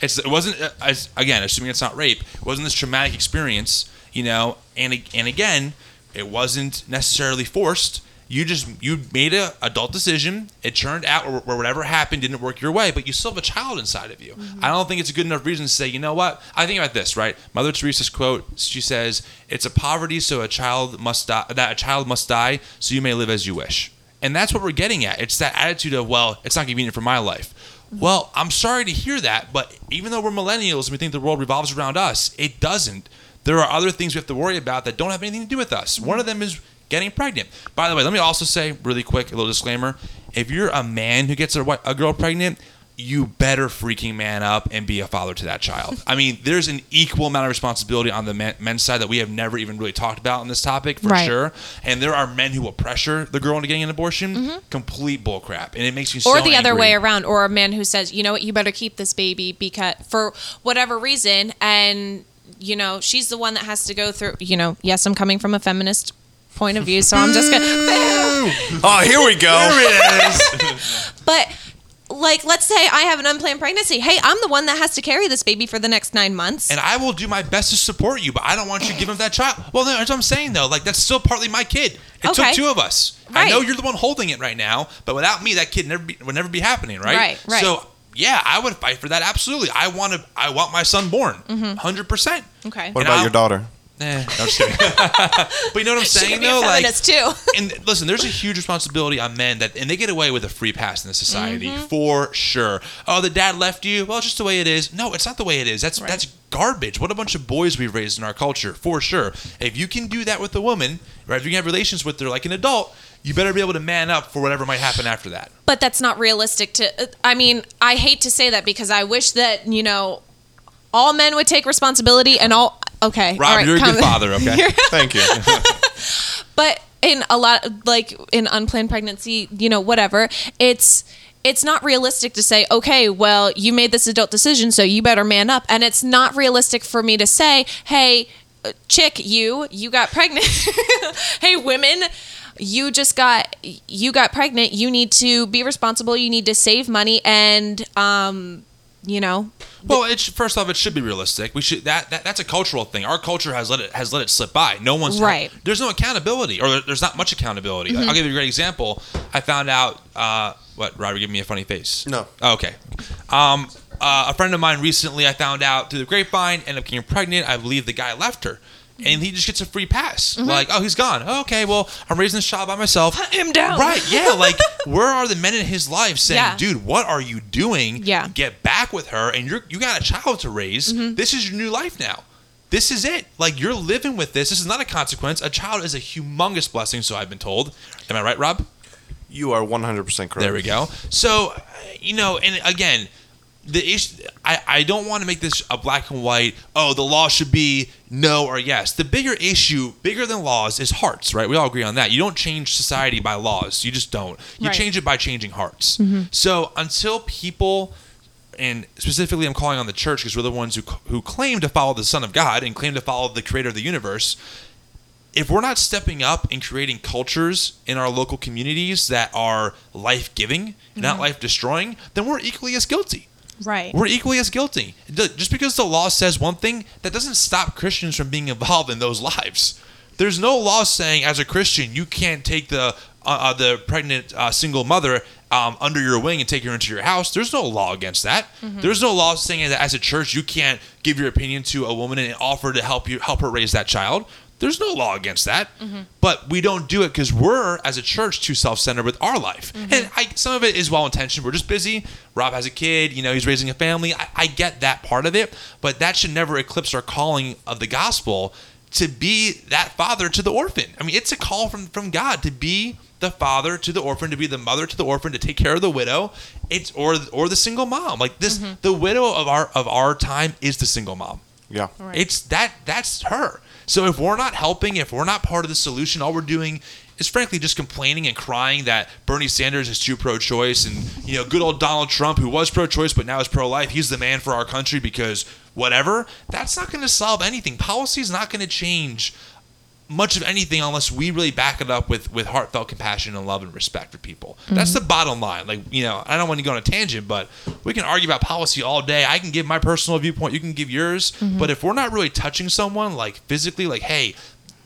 It's it wasn't uh, as again, assuming it's not rape. It wasn't this traumatic experience, you know. And and again, it wasn't necessarily forced. You just you made a adult decision. It turned out, or, or whatever happened, didn't work your way. But you still have a child inside of you. Mm-hmm. I don't think it's a good enough reason to say, you know what? I think about this, right? Mother Teresa's quote. She says, "It's a poverty, so a child must die. That a child must die, so you may live as you wish." And that's what we're getting at. It's that attitude of, well, it's not convenient for my life. Mm-hmm. Well, I'm sorry to hear that, but even though we're millennials and we think the world revolves around us, it doesn't. There are other things we have to worry about that don't have anything to do with us. One of them is getting pregnant. By the way, let me also say really quick, a little disclaimer: if you're a man who gets a, a girl pregnant, you better freaking man up and be a father to that child. [laughs] I mean, there's an equal amount of responsibility on the men, men's side that we have never even really talked about on this topic for Right. sure. And there are men who will pressure the girl into getting an abortion. Complete bullcrap, and it makes me Mm-hmm. or so the other angry. way around or a man who says you know what you better keep this baby because for whatever reason and you know she's the one that has to go through you know yes i'm coming from a feminist point of view so i'm just gonna [laughs] Oh, here we go. [laughs] but like let's say i have an unplanned pregnancy hey i'm the one that has to carry this baby for the next nine months and I will do my best to support you, but I don't want you to give him that child. Well, no, that's what I'm saying though. Like that's still partly my kid. It Okay. took two of us. I know you're the one holding it right now, but without me, that kid never be, would never be happening, right? Right, right. So yeah, I would fight for that. Absolutely, I want to. I want my son born, Mm-hmm. 100 percent. okay What And about I'll- your daughter? [laughs] Eh, no, I'm just kidding. [laughs] but you know what I'm [laughs] saying could be a though, like too and listen, there's a huge responsibility on men that, and they get away with a free pass in this society Mm-hmm. for sure. Oh, the dad left you. Well, it's just the way it is. No, it's not the way it is. That's Right. that's garbage. What a bunch of boys we've raised in our culture, for sure. If you can do that with a woman, right? If you can have relations with her like an adult, you better be able to man up for whatever might happen after that. but that's not realistic to uh, i mean i hate to say that because i wish that you know all men would take responsibility and all okay all Rob, right, you're a good father, okay? [laughs] Thank you. [laughs] but in a lot like in unplanned pregnancy you know whatever it's it's not realistic to say okay well you made this adult decision so you better man up. And it's not realistic for me to say hey chick you you got pregnant. [laughs] Hey women you just got you got pregnant. You need to be responsible. You need to save money. And um you know Well, it sh- first off, it should be realistic. We should that, that that's a cultural thing. Our culture has let it has let it slip by. No one's Right. Mm-hmm. There's no accountability, or there- there's not much accountability. I'll give you a great example. I found out. Uh, what? Robert, give me a funny face. No. Okay. Um, uh, a friend of mine recently, I found out through the grapevine, ended up getting pregnant. I believe the guy left her. And he just gets a free pass. Mm-hmm. Like, oh, he's gone. okay, well, I'm raising this child by myself. Hunt him down. Right, yeah. Like, [laughs] where are the men in his life saying, Yeah. dude, what are you doing? Yeah. Get back with her, and you're you got a child to raise. Mm-hmm. This is your new life now. This is it. Like you're living with this. This is not a consequence. A child is a humongous blessing, so I've been told. Am I right, Rob? You are 100% correct. There we go. So, uh, you know, and again, the issue I, I don't want to make this a black and white oh the law should be no or yes. The bigger issue bigger than laws is hearts right? We all agree on that. You don't change society by laws. You just don't. You Right. change it by changing hearts. Mm-hmm. So until people and specifically I'm calling on the church because we're the ones who who claim to follow the Son of God and claim to follow the Creator of the universe. If we're not stepping up and creating cultures in our local communities that are life giving, not mm-hmm. life destroying, then we're equally as guilty. Right. We're equally as guilty. Just because the law says one thing, that doesn't stop Christians from being involved in those [laughs] lives. There's no law saying, as a Christian, you can't take the uh, uh, the pregnant uh, single mother um, under your wing and take her into your house. There's no law against that. There's no law saying that as a church you can't give your opinion to a woman and offer to help you help her raise that child. There's no law against that, but we don't do it because we're, as a church, too self-centered with our life. Mm-hmm. And I, some of it is well-intentioned. We're just busy. Rob has a kid. You know, he's raising a family. I, I get that part of it, but that should never eclipse our calling of the gospel to be that father to the orphan. I mean, it's a call from from God to be the father to the orphan, to be the mother to the orphan, to take care of the widow. It's or or the single mom. Like this, mm-hmm. the widow of our of our time is the single mom. Yeah. Right. It's that that's her. So if we're not helping, if we're not part of the solution, all we're doing is frankly just complaining and crying that Bernie Sanders is too pro-choice and you know good old Donald Trump who was pro-choice but now is pro-life, he's the man for our country because whatever. That's not going to solve anything. Policy is not going to change much of anything unless we really back it up with with heartfelt compassion and love and respect for people. Mm-hmm. That's the bottom line. Like you know, I don't want to go on a tangent, but we can argue about policy all day. I can give my personal viewpoint, you can give yours. Mm-hmm. But if we're not really touching someone like physically, like hey.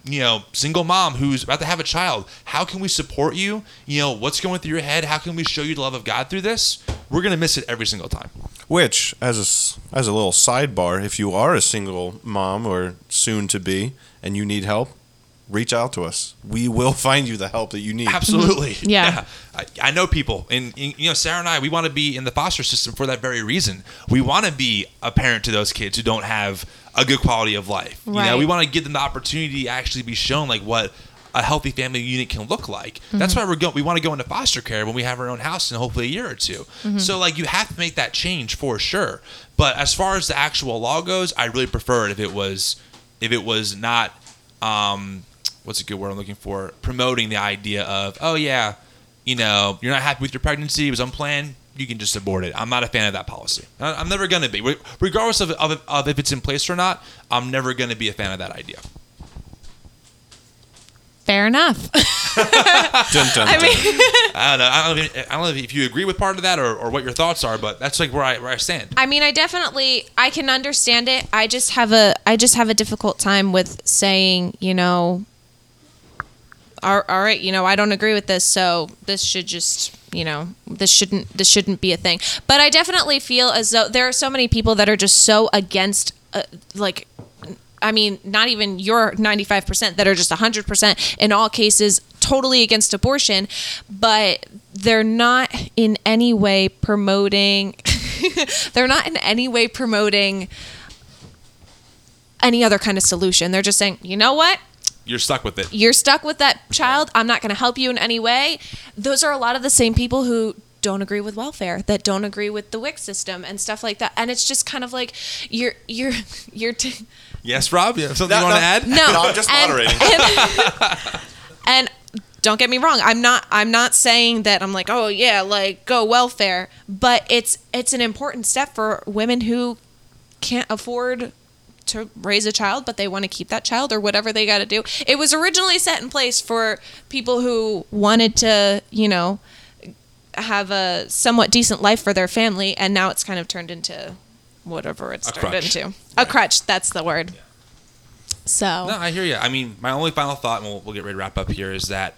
You know, single mom who's about to have a child. How can we support you? You know, what's going through your head? How can we show you the love of God through this? We're gonna miss it every single time. Which, as a, s- as a little sidebar, if you are a single mom or soon to be and you need help, reach out to us. We will [laughs] find you the help that you need. Absolutely. Mm-hmm. Yeah. I, I know people, and, and, you know, Sarah and I, we want to be in the foster system for that very reason. We want to be a parent to those kids who don't have a good quality of life. You know, Right. we want to give them the opportunity to actually be shown like what a healthy family unit can look like. That's mm-hmm. why we're going. We want to go into foster care when we have our own house in hopefully a year or 2 mm-hmm. So like you have to make that change for sure. But as far as the actual law goes, I really prefer it if it was if it was not um, what's a good word I'm looking for? Promoting the idea of, oh yeah, you know, you're not happy with your pregnancy, it was unplanned, you can just abort it. I'm not a fan of that policy. I- I'm never going to be, regardless of, of, of if it's in place or not. I'm never going to be a fan of that idea. Fair enough. [laughs] Dun, dun, I dun. mean, [laughs] I don't know. I don't know. If, I don't know if you agree with part of that or, or what your thoughts are, but that's like where I where I stand. I mean, I definitely I can understand it. I just have a I just have a difficult time with saying, you know, all, right, you know, I don't agree with this, so this should just, you know, this shouldn't this shouldn't be a thing. But I definitely feel as though there are so many people that are just so against uh, like I mean, not even your 95% that are just 100% in all cases totally against abortion, but they're not in any way promoting [laughs] they're not in any way promoting any other kind of solution. They're just saying, "You know what? You're stuck with it. You're stuck with that child. I'm not going to help you in any way." Those are a lot of the same people who don't agree with welfare, that don't agree with the WIC system and stuff like that. And it's just kind of like you're you're you're t- Yes, Rob. You have something No, you want no. to add? no, No, I'm just and- moderating. And, [laughs] and don't get me wrong, I'm not I'm not saying that I'm like, "Oh yeah, like go welfare," but it's it's an important step for women who can't afford to raise a child but they want to keep that child or whatever they got to do. It was originally set in place for people who wanted to, you know, have a somewhat decent life for their family and now it's kind of turned into whatever it's A turned crutch. into. A crutch, that's the word. So, No, I hear you. I mean, my only final thought, and we'll, we'll get ready to wrap up here, is that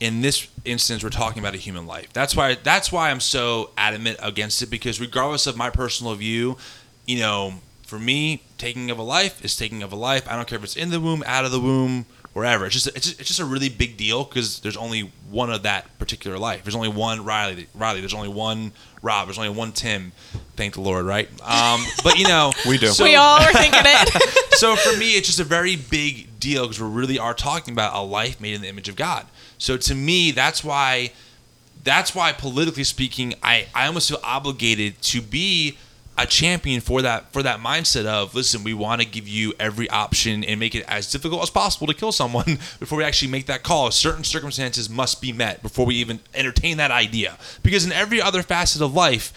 in this instance, we're talking about a human life. That's why. That's why I'm so adamant against it because regardless of my personal view, you know, for me, taking of a life is taking of a life. I don't care if it's in the womb, out of the womb, wherever. It's just it's just, it's just a really big deal because there's only one of that particular life. There's only one Riley. Riley. There's only one Rob. There's only one Tim. Thank the Lord, right? Um, but you know, [laughs] We do. so- we all are thinking it. [laughs] so for me, it's just a very big deal because we really are talking about a life made in the image of God. So to me, that's why that's why politically speaking, I, I almost feel obligated to be a champion for that for that mindset of listen, we want to give you every option and make it as difficult as possible to kill someone [laughs] before we actually make that call. Certain circumstances must be met before we even entertain that idea. Because in every other facet of life,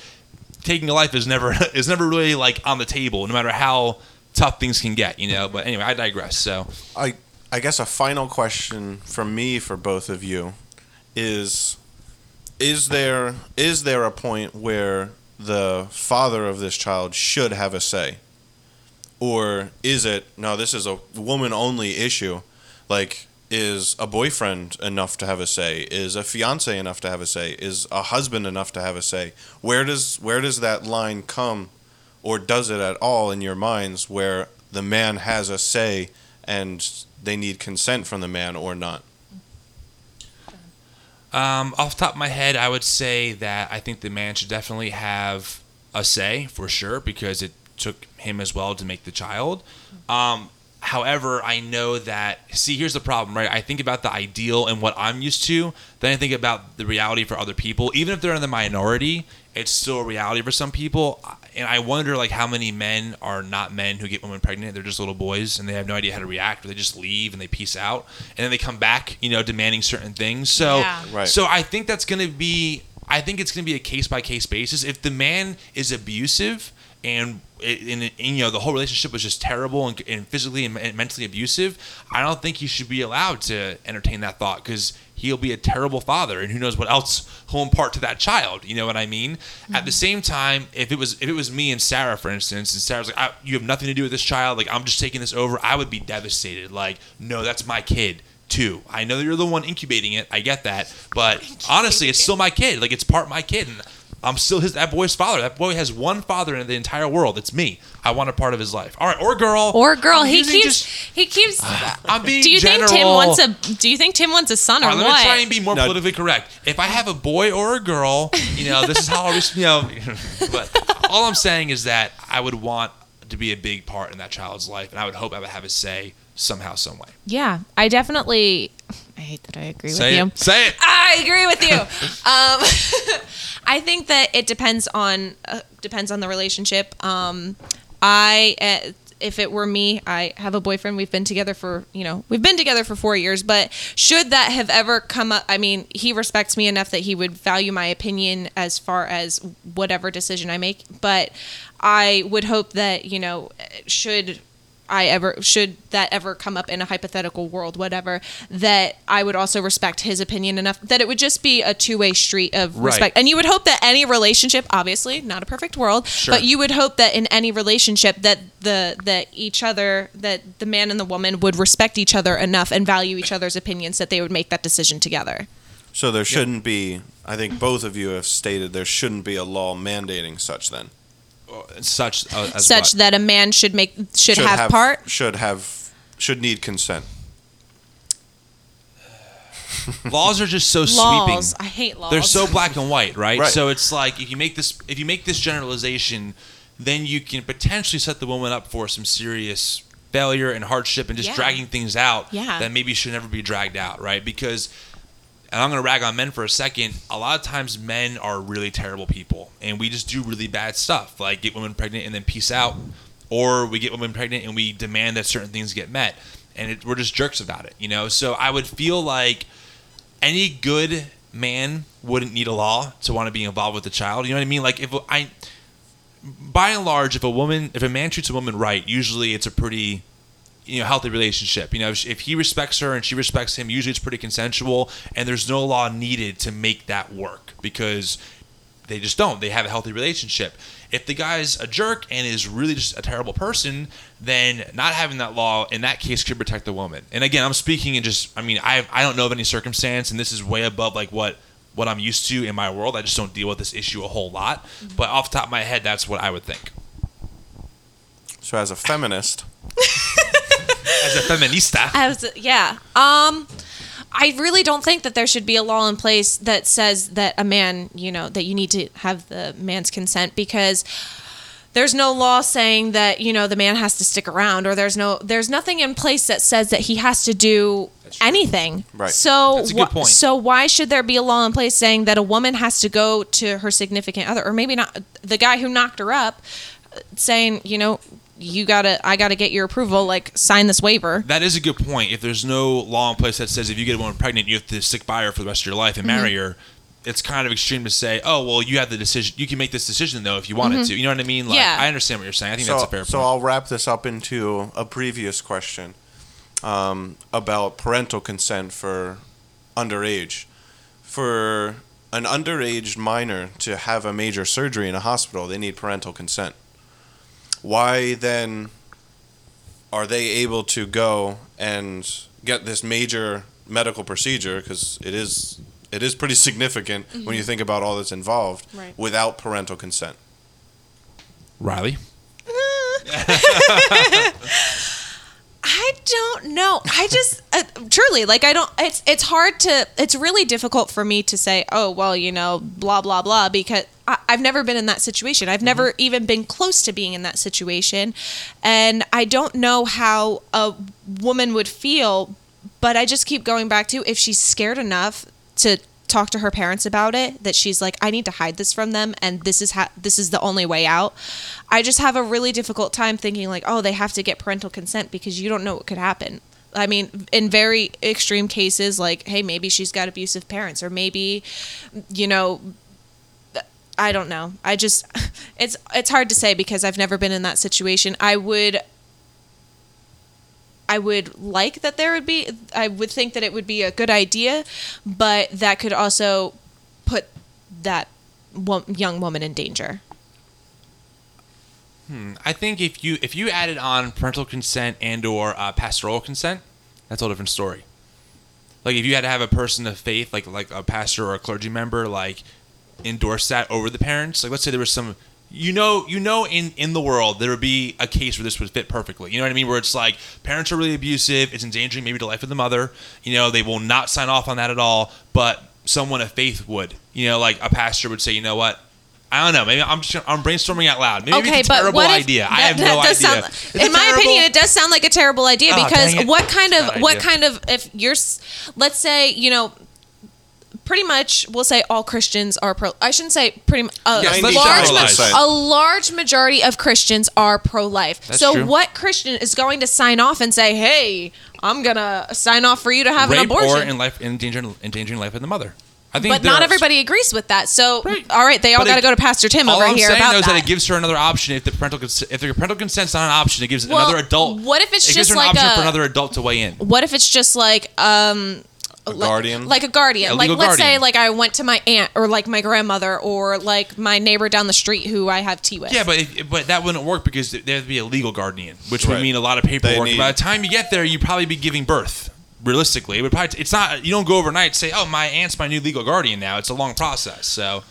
taking a life is never [laughs] is never really like on the table, no matter how tough things can get, you know. But anyway, I digress. So I I guess a final question from me for both of you is is there is there a point where the father of this child should have a say? Or is it no, this is a woman only issue? Like is a boyfriend enough to have a say? Is a fiance enough to have a say? Is a husband enough to have a say? Where does where does that line come or does it at all in your minds where the man has a say and they need consent from the man or not? Um, off top of my head, I would say that I think the man should definitely have a say for sure because it took him as well to make the child. Um, however, I know that. See, here's the problem, right? I think about the ideal and what I'm used to. Then I think about the reality for other people. Even if they're in the minority, it's still a reality for some people. And I wonder, like, how many men are not men who get women pregnant? They're just little boys, and they have no idea how to react. Or they just leave and they peace out, and then they come back, you know, demanding certain things. So, Yeah. Right. so I think that's going to be. I think it's going to be a case by case basis. If the man is abusive and in, in, you know the whole relationship was just terrible and, and physically and, and mentally abusive, I don't think he should be allowed to entertain that thought because he'll be a terrible father and who knows what else he'll impart to that child. You know what I mean? At the mm-hmm. same time, if it was if it was me and Sarah, for instance, and Sarah's like, I, "You have nothing to do with this child. Like I'm just taking this over," I would be devastated. Like, no, that's my kid too. I know that you're the one incubating it. I get that, but [laughs] honestly, it's still my kid. Like it's part my kid, and I'm still his that boy's father. That boy has one father in the entire world. It's me. I want a part of his life. All right, or girl, Or girl, I'm he keeps just- he keeps. [sighs] I'm uh, being do you general. think Tim wants a? Do you think Tim wants a son or All right, let what? me try and be more No. politically correct. If I have a boy or a girl, you know, this is how I was, you know. [laughs] But all I'm saying is that I would want to be a big part in that child's life, and I would hope I would have a say somehow, some way. yeah, I definitely. I hate that I agree Say with you. Say it. I agree with you. um, [laughs] I think that it depends on uh, depends on the relationship. Um, I uh, if it were me, I have a boyfriend. We've been together for you know we've been together for four years. But should that have ever come up, I mean, he respects me enough that he would value my opinion as far as whatever decision I make. But I would hope that you know should I ever should that ever come up in a hypothetical world, whatever, that I would also respect his opinion enough that it would just be a two way street of Right. respect. And you would hope that any relationship, obviously not a perfect world, Sure. but you would hope that in any relationship that the that each other that the man and the woman would respect each other enough and value each other's opinions that they would make that decision together. So there shouldn't be. I think both of you have stated there shouldn't be a law mandating such. Then Such uh, as Such what? that a man should make should, have, part. should have should need consent. [laughs] laws are just so Laws. sweeping. I hate laws. They're so black and white, right? Right. So it's like if you make this if you make this generalization, then you can potentially set the woman up for some serious failure and hardship and just Yeah. dragging things out Yeah. that maybe should never be dragged out, right? Because and I'm to rag on men for a second. A lot of times, men are really terrible people, and we just do really bad stuff, like get women pregnant and then peace out, or we get women pregnant and we demand that certain things get met, and it, we're just jerks about it, you know. So I would feel like any good man wouldn't need a law to want to be involved with the child. You know what I mean? Like if I, by and large, if a woman, if a man treats a woman right, usually it's a pretty, you know, healthy relationship. You know, if, if he respects her and she respects him, usually it's pretty consensual, and there's no law needed to make that work because they just don't. They have a healthy relationship. If the guy's a jerk and is really just a terrible person, then not having that law in that case could protect the woman. And again, I'm speaking in just, I mean, I I don't know of any circumstance, and this is way above like what what I'm used to in my world. I just don't deal with this issue a whole lot. Mm-hmm. But off the top of my head, that's what I would think. So as a feminist, [laughs] As a feminista, As yeah. Um I really don't think that there should be a law in place that says that a man, you know, that you need to have the man's consent because there's no law saying that you know the man has to stick around or there's no there's nothing in place that says that he has to do anything Right. so That's a good wh- point. so why should there be a law in place saying that a woman has to go to her significant other or maybe not the guy who knocked her up uh, saying you know you gotta i gotta get your approval like sign this waiver That is a good point. If there's no law in place that says if you get a woman pregnant, you have to stick by her for the rest of your life and marry Mm-hmm. her, it's kind of extreme to say, oh, well, you have the decision. You can make this decision though if you wanted to. You know what I mean? Like, Yeah. I understand what you're saying. I think so, that's a fair point. so point. I'll wrap this up into a previous question um, about parental consent for underage. For an underage minor to have a major surgery in a hospital, they need parental consent. Why then are they able to go and get this major medical procedure? Because it is it is pretty significant when mm-hmm. you think about all that's involved Right. without parental consent. Riley, [laughs] [laughs] I don't know. I just [laughs] uh, truly like I don't. It's it's hard to. It's really difficult for me to say. Oh well, you know, blah blah blah, because I, I've never been in that situation. I've never even been close to being in that situation, and I don't know how a woman would feel. But I just keep going back to if she's scared enough to talk to her parents about it that she's like I need to hide this from them and this is how this is the only way out. I just have a really difficult time thinking like oh they have to get parental consent because you don't know what could happen. I mean in very extreme cases like hey maybe she's got abusive parents or maybe you know I don't know. I just [laughs] it's it's hard to say because I've never been in that situation. I would I would like that there would be I would think that it would be a good idea, but that could also put that young woman in danger. I think if you if you added on parental consent and or uh, pastoral consent, that's a whole different story. Like if you had to have a person of faith, like like a pastor or a clergy member, like endorse that over the parents. Like let's say there was some, you know, you know, in in the world there would be a case where this would fit perfectly. You know what I mean? Where it's like parents are really abusive, it's endangering maybe the life of the mother. You know, they will not sign off on that at all, but someone of faith would. You know, like a pastor would say, you know what? I don't know. Maybe I'm just I'm brainstorming out loud. Maybe okay, it's a terrible if, idea. I have no idea. sound- in my terrible? opinion, it does sound like a terrible idea Oh, because what kind of what idea. kind of if you're let's say you know pretty much we'll say all Christians are pro. I shouldn't say pretty much. A Yes, let's large, ma- a large majority of Christians are pro-life. That's so true. what Christian is going to sign off and say, "Hey, I'm gonna sign off for you to have an abortion"? or in life endangering endangering life of the mother. I think but not everybody agrees with that. So, Right. all right, they all got to go to Pastor Tim over I'm here about that. that it gives her another option if the parental cons- if the parental consent's not an option, it gives Well, another adult. what if it's it gives just her an like option a- for another adult to weigh in? what if it's just like um A like- guardian? like a guardian A like let's say like i went to my aunt or like my grandmother or like my neighbor down the street who i have tea with Yeah, but if, but that wouldn't work because there would be a legal guardian, which would mean a lot of paperwork. need- By the time you get there, you'd probably be giving birth. Realistically, it would probably it's not you don't go overnight and say, "Oh, my aunt's my new legal guardian now." It's a long process. So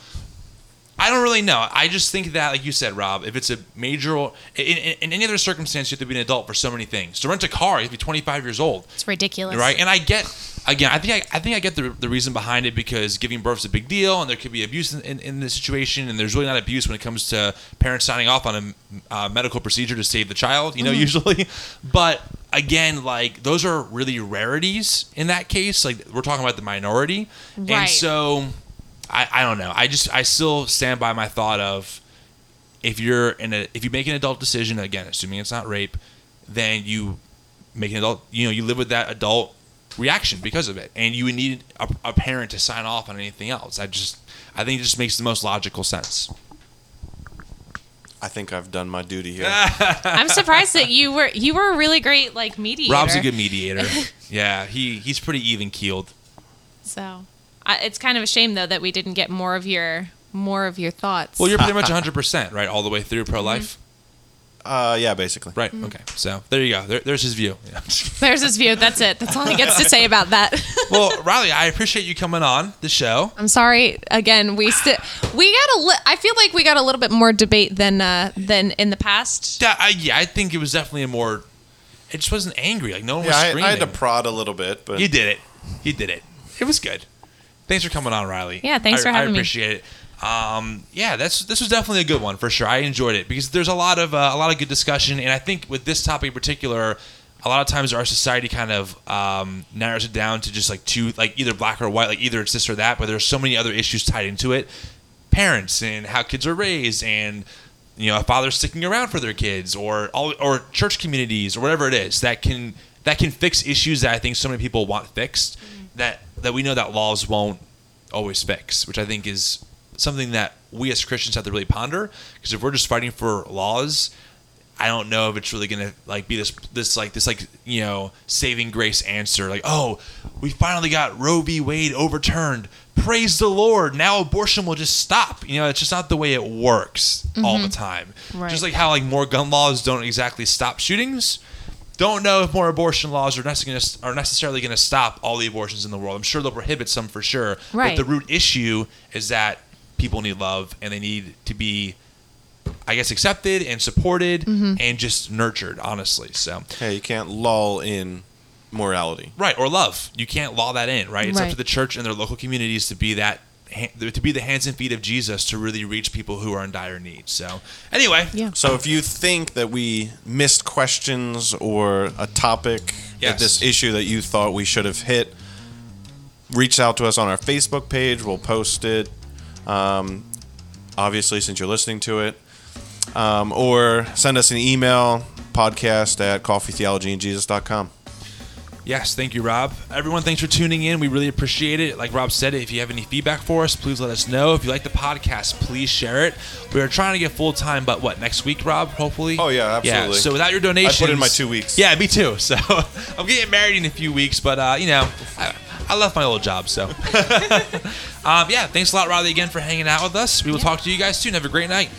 I don't really know. I just think that, like you said, Rob, if it's a major in, in, in any other circumstance, you have to be an adult for so many things. To rent a car, you have to be 25 years old. It's ridiculous. right? And I get again, I think I, I think I get the, the reason behind it because giving birth is a big deal, and there could be abuse in, in, in the situation, and there's really not abuse when it comes to parents signing off on a uh, medical procedure to save the child, you know, usually. [laughs] But again, like those are really rarities in that case. Like we're talking about the minority, right. and so I, I don't know. I just I still stand by my thought of if you're in a if you make an adult decision again, assuming it's not rape, then you make an adult you know you live with that adult reaction because of it. And you would need a, a parent to sign off on anything else. I just i think it just makes the most logical sense. I think I've done my duty here. [laughs] I'm surprised that you were you were a really great like mediator. rob's a good mediator. [laughs] Yeah he he's pretty even keeled. So I, it's kind of a shame though that we didn't get more of your more of your thoughts. well you're pretty much [laughs] 100% right all the way through pro-life mm-hmm. Uh, yeah, basically. right okay so there you go there, there's his view Yeah. [laughs] There's his view. That's it. That's all he gets to say about that. [laughs] well riley i appreciate you coming on the show i'm sorry again we st- we got a li- i feel like we got a little bit more debate than uh than in the past yeah I, yeah I think it was definitely a more it just wasn't angry like no one Yeah, was I, screaming I had to prod a little bit, but You did it. You did it. It was good. Thanks for coming on, Riley. Yeah, thanks I- for having me. I me. appreciate it. Um, yeah, that's this was definitely a good one for sure. I enjoyed it because there's a lot of uh, a lot of good discussion, and I think with this topic in particular, a lot of times our society kind of um, narrows it down to just like two, like either black or white, like either it's this or that. But there's so many other issues tied into it, parents and how kids are raised, and you know, a father sticking around for their kids, or all, or church communities, or whatever it is that can that can fix issues that I think so many people want fixed. That that we know that laws won't always fix, which I think is something that we as Christians have to really ponder. Because if we're just fighting for laws, I don't know if it's really gonna like be this this like this like you know saving grace answer. Like, oh, we finally got Roe v. Wade overturned. Praise the Lord. Now abortion will just stop. You know, it's just not the way it works all the mm-hmm. time. Right. Just like how like more gun laws don't exactly stop shootings. Don't know if more abortion laws are necessarily gonna, are necessarily going to stop all the abortions in the world. I'm sure they'll prohibit some for sure. Right. But the root issue is that people need love and they need to be, I guess, accepted and supported mm-hmm. and just nurtured. Honestly, so Hey, you can't lull in morality. right or love. You can't lull that in. Right. It's up to the church and their local communities to be that. To be the hands and feet of Jesus to really reach people who are in dire need. So, anyway, Yeah. So if you think that we missed questions or a topic, Yes. this issue that you thought we should have hit, reach out to us on our Facebook page. We'll post it. Um, obviously, since you're listening to it, um, or send us an email podcast at coffeetheologyandjesus.com. Yes, thank you, Rob. Everyone, thanks for tuning in. We really appreciate it. Like Rob said, if you have any feedback for us, please let us know. If you like the podcast, please share it. We are trying to get full time, but what next week, Rob? Hopefully. Oh, yeah, absolutely. Yeah. So without your donations, I put in my two weeks. Yeah, me too. [laughs] So I'm getting married in a few weeks, but uh, you know, I, I left my old job. So [laughs] um, yeah, thanks a lot, Riley, again for hanging out with us. We will talk to you guys soon. Have a great night.